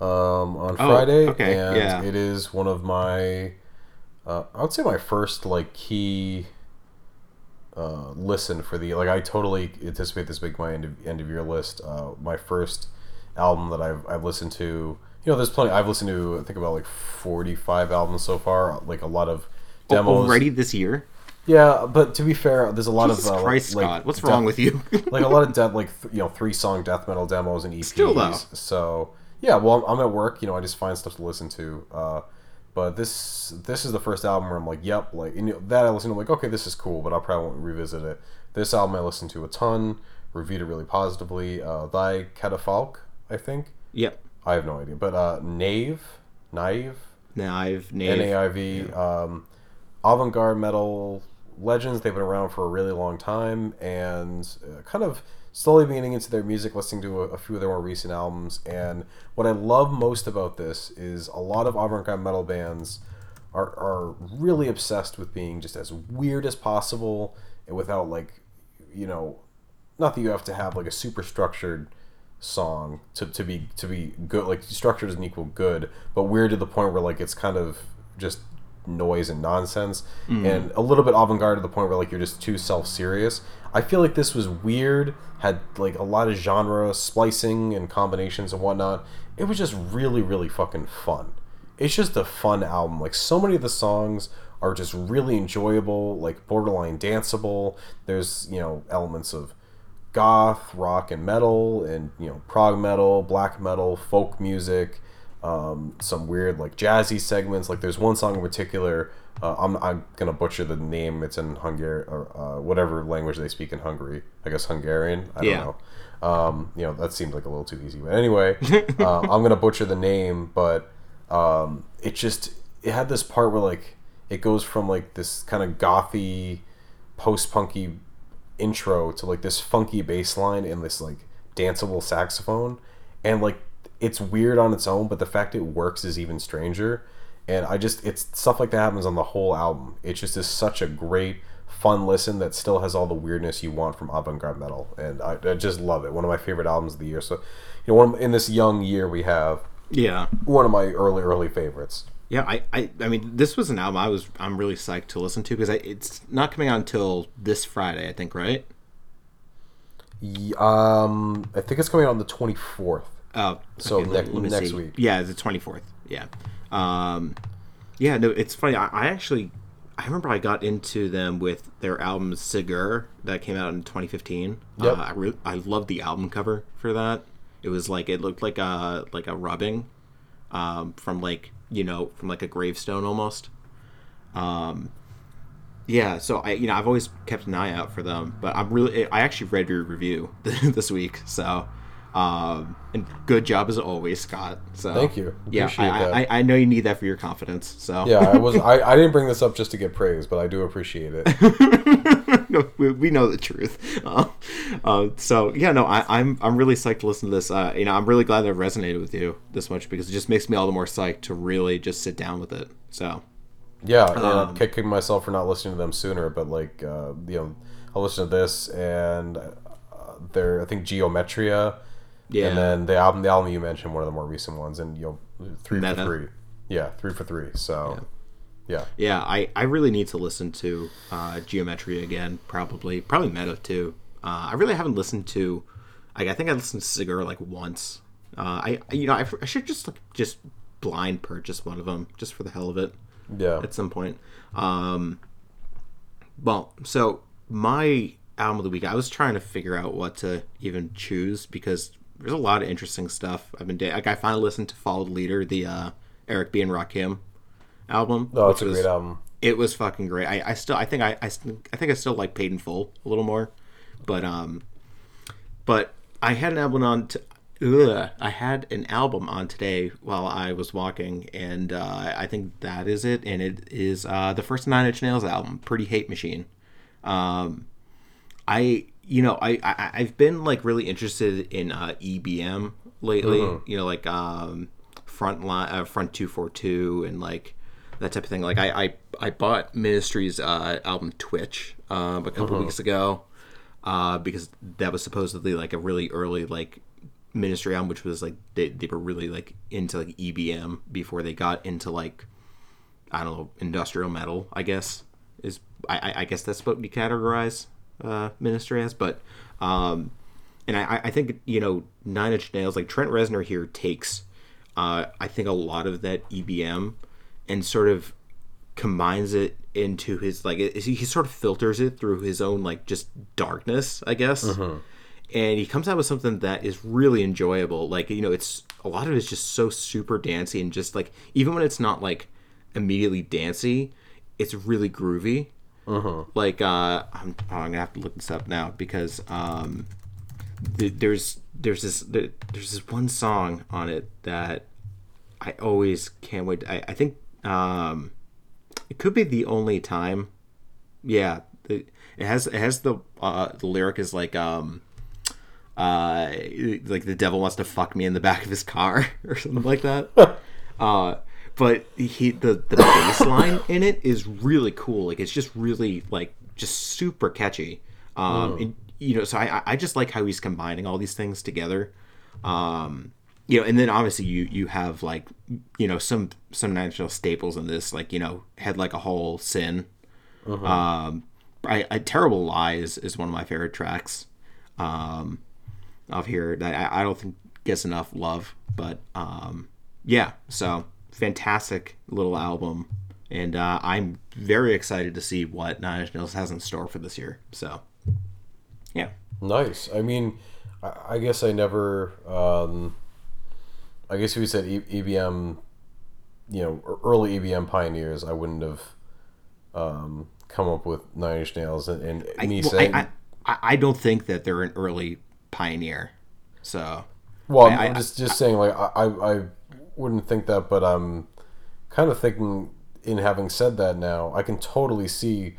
um, on Friday,
Oh, okay,
and
yeah.
it is one of my, uh, I would say my first like key uh, listen for the like. I totally anticipate this being my end of, end of year list. Uh, my first album that I've I've listened to. You know, there's plenty. I've listened to I think about like 45 albums so far. Like a lot of demos.
Already this year.
Yeah, but to be fair, there's a lot
Jesus
of uh,
Christ,
like,
Scott, what's
death-
wrong with you?
like a lot of death, like th- you know, three song death metal demos and EPs.
Still, though.
So yeah, well, I'm, I'm at work. You know, I just find stuff to listen to. Uh, But this this is the first album where I'm like, yep, like and, you know, that I listen to, I'm like, okay, this is cool, but I probably won't revisit it. This album I listened to a ton, reviewed it really positively. Uh, Thy Catafalque, I think.
Yep.
I have no idea, but uh, Naiv, Naiv,
Naiv,
N
Naive.
A I V, um, avant-garde metal legends. They've been around for a really long time, and uh, kind of slowly beginning into their music, listening to a, a few of their more recent albums. And what I love most about this is a lot of avant-garde metal bands are are really obsessed with being just as weird as possible, and without like, you know, not that you have to have like a super structured song to, to be to be good like structure doesn't equal good but weird to the point where like it's kind of just noise and nonsense. Mm. And a little bit avant-garde to the point where like you're just too self-serious i feel like this was weird had like a lot of genre splicing and combinations and whatnot it was just really really fucking fun it's just a fun album like so many of the songs are just really enjoyable like borderline danceable there's you know elements of goth, rock, and metal, and you know prog metal, black metal, folk music, um, some weird like jazzy segments. Like there's one song in particular. Uh, I'm I'm gonna butcher the name. It's in Hungary or uh, whatever language they speak in Hungary. I guess Hungarian. I don't
Yeah.
know. Um, you know that seemed like a little too easy. But anyway, uh, I'm gonna butcher the name, but um, it just it had this part where like it goes from like this kind of gothy, post punky intro to like this funky bass line and this like danceable saxophone and like it's weird on its own but the fact it works is even stranger and i just it's stuff like that happens on the whole album it just is such a great fun listen that still has all the weirdness you want from avant-garde metal and i, I just love it one of my favorite albums of the year so you know one, in this young year we have
Yeah.
one of my early early favorites
Yeah, I, I, I mean, this was an album I was, I'm really psyched to listen to because it's not coming out until this Friday, I think, right?
Um i think it's coming out on the 24th
Oh,
So
okay,
nec- next week.
Yeah, it's the twenty fourth. Yeah, um, yeah. No, it's funny. I, I actually, I remember I got into them with their album Sgùrr that came out in twenty fifteen.
Yep.
Uh, I re- I loved the album cover for that. It was like it looked like a like a rubbing, um, from like you know from like a gravestone almost. Um, yeah. So I you know I've always kept an eye out for them, but I'm really I actually read your review this week, so. Um, and good job as always, Scott. So
Thank you.
Yeah, I,
that.
I, I know you need that for your confidence. So
yeah i was I, I didn't bring this up just to get praise but i do appreciate it
no, we, we know the truth. Uh, uh, so yeah, no, I, I'm I'm really psyched to listen to this. Uh, you know, I'm really glad that it resonated with you this much because it just makes me all the more psyched to really just sit down with it. So
Yeah,
Um,
I'm kicking myself for not listening to them sooner. But like, uh, you know, I'll listen to this and uh, their I think Geometria,
yeah,
and then the album the album you mentioned, one of the more recent ones, and you know, three
Meta.
for three. Yeah, three for three. So, yeah,
yeah, I, I really need to listen to uh, Geometry again. Probably probably Meta too. Uh, I really haven't listened to. Like, I think I listened to Sgùrr like once. Uh, I I- you know I, I should just like just blind purchase one of them just for the hell of it.
yeah,
at some point. Um, well, so my album of the week, I was trying to figure out what to even choose because there's a lot of interesting stuff. I've been da- like I finally listened to Follow the Leader, the uh, Eric B and Rakim album.
no, it's a
was-
great album.
It was fucking great. I, I still I think I, I I think I still like Paid in Full a little more, but um, but I had an album on. T- Ugh, I had an album on today while I was walking, and uh, I think that is it. And it is uh, the first Nine Inch Nails album, Pretty Hate Machine. Um, I you know I, I I've been like really interested in uh, EBM lately. You know, like um, front line, uh, front two four two, and like that type of thing. Like I I, I bought Ministry's uh, album Twitch um, a couple weeks ago uh, because that was supposedly like a really early like Ministry album, which was like they, they were really like into like EBM before they got into like I don't know industrial metal. I guess is I, I- I guess that's what we categorize uh, Ministry as, but um, and I, I think you know Nine Inch Nails like Trent Reznor here takes uh, I think a lot of that EBM and sort of combines it into his like it, he sort of filters it through his own like just darkness I guess and he comes out with something that is really enjoyable like you know it's a lot of it's just so super dancey and just like even when it's not like immediately dancey. It's really groovy. Like uh, I'm, oh, I'm gonna have to look this up now because um, th- there's there's this there, there's this one song on it that I always can't wait. I, I think um, it could be the only time. Yeah, the, it has it has the uh, the lyric is like um uh like the devil wants to fuck me in the back of his car or something like that. uh but he the the baseline in it is really cool. Like it's just really like just super catchy. Um and you know, so I I just like how he's combining all these things together. Um you know, and then obviously you you have like you know some some national staples in this, like you know, Head Like a Hole sin. Um, I, I terrible lies is one of my favorite tracks. Um, of here that I, I don't think gets enough love, but um, yeah, so fantastic little album, and uh, I'm very excited to see what Nine Inch Nails has in store for this year. So, yeah,
Nice. I mean, I, I guess I never. Um, I guess if you said e- EBM, you know, early EBM pioneers, I wouldn't have um, come up with Nine Inch Nails. And, and me
well,
saying,
I, I I don't think that they're an early pioneer. So,
well,
I-
I'm
I-
just just saying, like, I, I I wouldn't think that, but I'm kind of thinking. In having said that, now I can totally see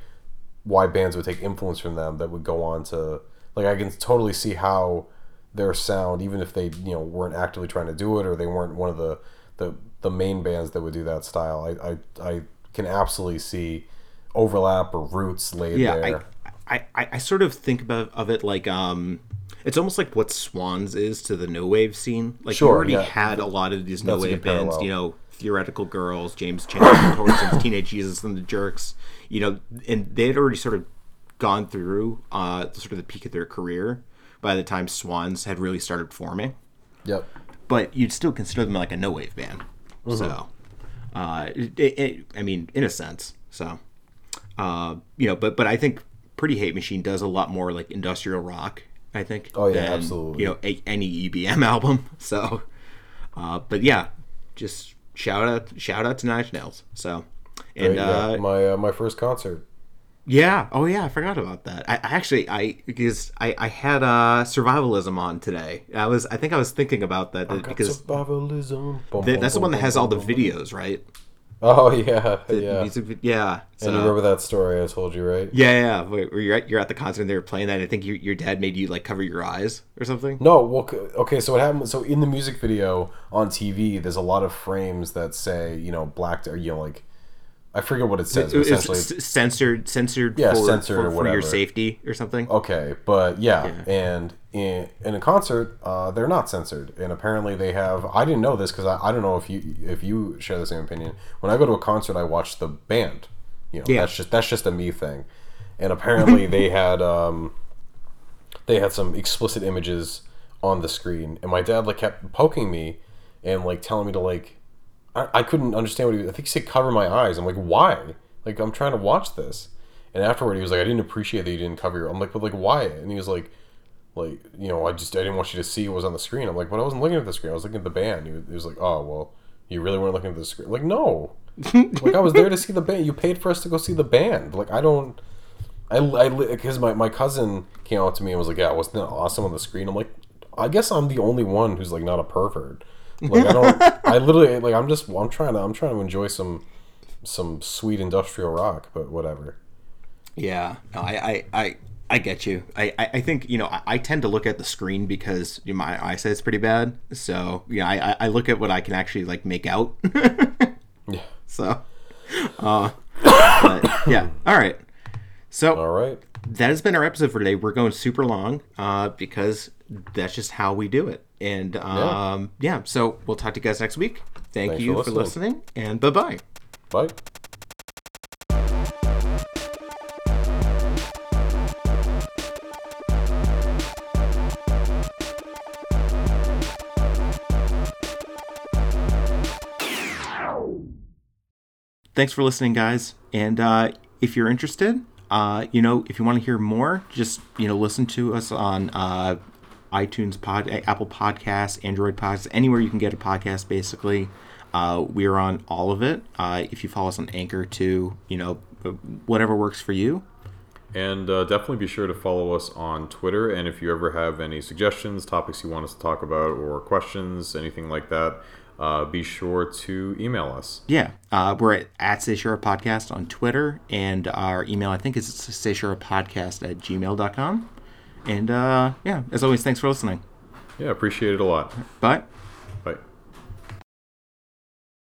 why bands would take influence from them that would go on to like I can totally see how their sound, even if they you know weren't actively trying to do it or they weren't one of the the, the main bands that would do that style. I, I I can absolutely see overlap or roots laid
yeah,
there.
I, I, I, I sort of think about of it like um, it's almost like what Swans is to the no wave scene. Like
Sure,
you already
yeah.
had a lot of these no wave bands,
parallel.
you know, Theoretical Girls, James Chandler, Teenage Jesus and the Jerks, you know, and they had already sort of gone through uh, sort of the peak of their career by the time Swans had really started forming.
yep.
But you'd still consider them like a no wave band.
Mm-hmm.
So, uh, it, it, I mean, in a sense. So, uh, you know, but but I think Pretty Hate Machine does a lot more like industrial rock. I think.
Oh, yeah,
than,
absolutely.
You know, a, any EBM album. So, uh, but yeah, just shout out shout out to Nine Inch Nails. So, and
Right,
uh,
yeah, my uh, my first concert.
yeah. Oh yeah, I forgot about that. I, I actually I because I I had uh survivalism on today. I was I think I was thinking about that because
Survivalism.
Th- that's the one that has all the videos, right?
Oh yeah,
The
yeah.
music yeah. So,
and you remember that story I told you, right?
yeah, yeah. Where where you're at, you're at the concert and they were playing that. I think your your dad made you like cover your eyes or something.
No, well, okay. So what happened? So in the music video on TV, there's a lot of frames that say, you know, black or you know, like I forget what it says.
It
essentially,
s- censored, censored
Yeah,
for,
censored
for,
or
for your safety or something.
okay, but yeah,
Yeah.
and in in a concert, uh, they're not censored, and apparently they have. I didn't know this because I, I don't know if you if you share the same opinion. When I go to a concert, I watch the band. You know,
Yeah.
that's just that's just a me thing, and apparently they had um, they had some explicit images on the screen, and my dad like kept poking me and like telling me to like I, I couldn't understand what he I think he said cover my eyes. I'm like, why? Like I'm trying to watch this. And afterward he was like, I didn't appreciate that you didn't cover your I'm like, but like why? And he was like like, you know, I just I didn't want you to see what was on the screen. I'm like, but I wasn't looking at the screen, I was looking at the band. He was, he was like, Oh well, you really weren't looking at the screen. Like, no. like I was there to see the band. You paid for us to go see the band. Like I don't I, I because my, my cousin came out to me and was like, "Yeah, wasn't that awesome on the screen?" I'm like, I guess I'm the only one who's like not a pervert. Like I don't. I literally like I'm just I'm trying to I'm trying to enjoy some some sweet industrial rock, but whatever.
Yeah, no, I, I, I, I get you. I, I, I think you know I, I tend to look at the screen because you know, my eyesight's pretty bad. So yeah, I, I- I look at what I can actually like make out.
Yeah.
so, uh, but yeah, all right. So
All right.
that has been our episode for today. We're going super long uh, because that's just how we do it. And um, yeah. so we'll talk to you guys next week. Thank
Thanks
you
for
for
listening.
listening, and bye bye.
Bye.
thanks for listening guys and uh, if you're interested uh, you know if you want to hear more just you know listen to us on uh, itunes pod apple podcasts android podcasts anywhere you can get a podcast basically Uh, we're on all of it. Uh, if you follow us on Anchor too, you know, whatever works for you.
And uh, definitely be sure to follow us on Twitter. And if you ever have any suggestions, topics you want us to talk about, or questions, anything like that, uh, be sure to email us.
Yeah, uh, we're at, at Sure Podcast on Twitter, and our email, I think, is Stay Sure Podcast at gmail.com. And uh, yeah, as always, thanks for listening.
Yeah, appreciate it a lot.
Bye.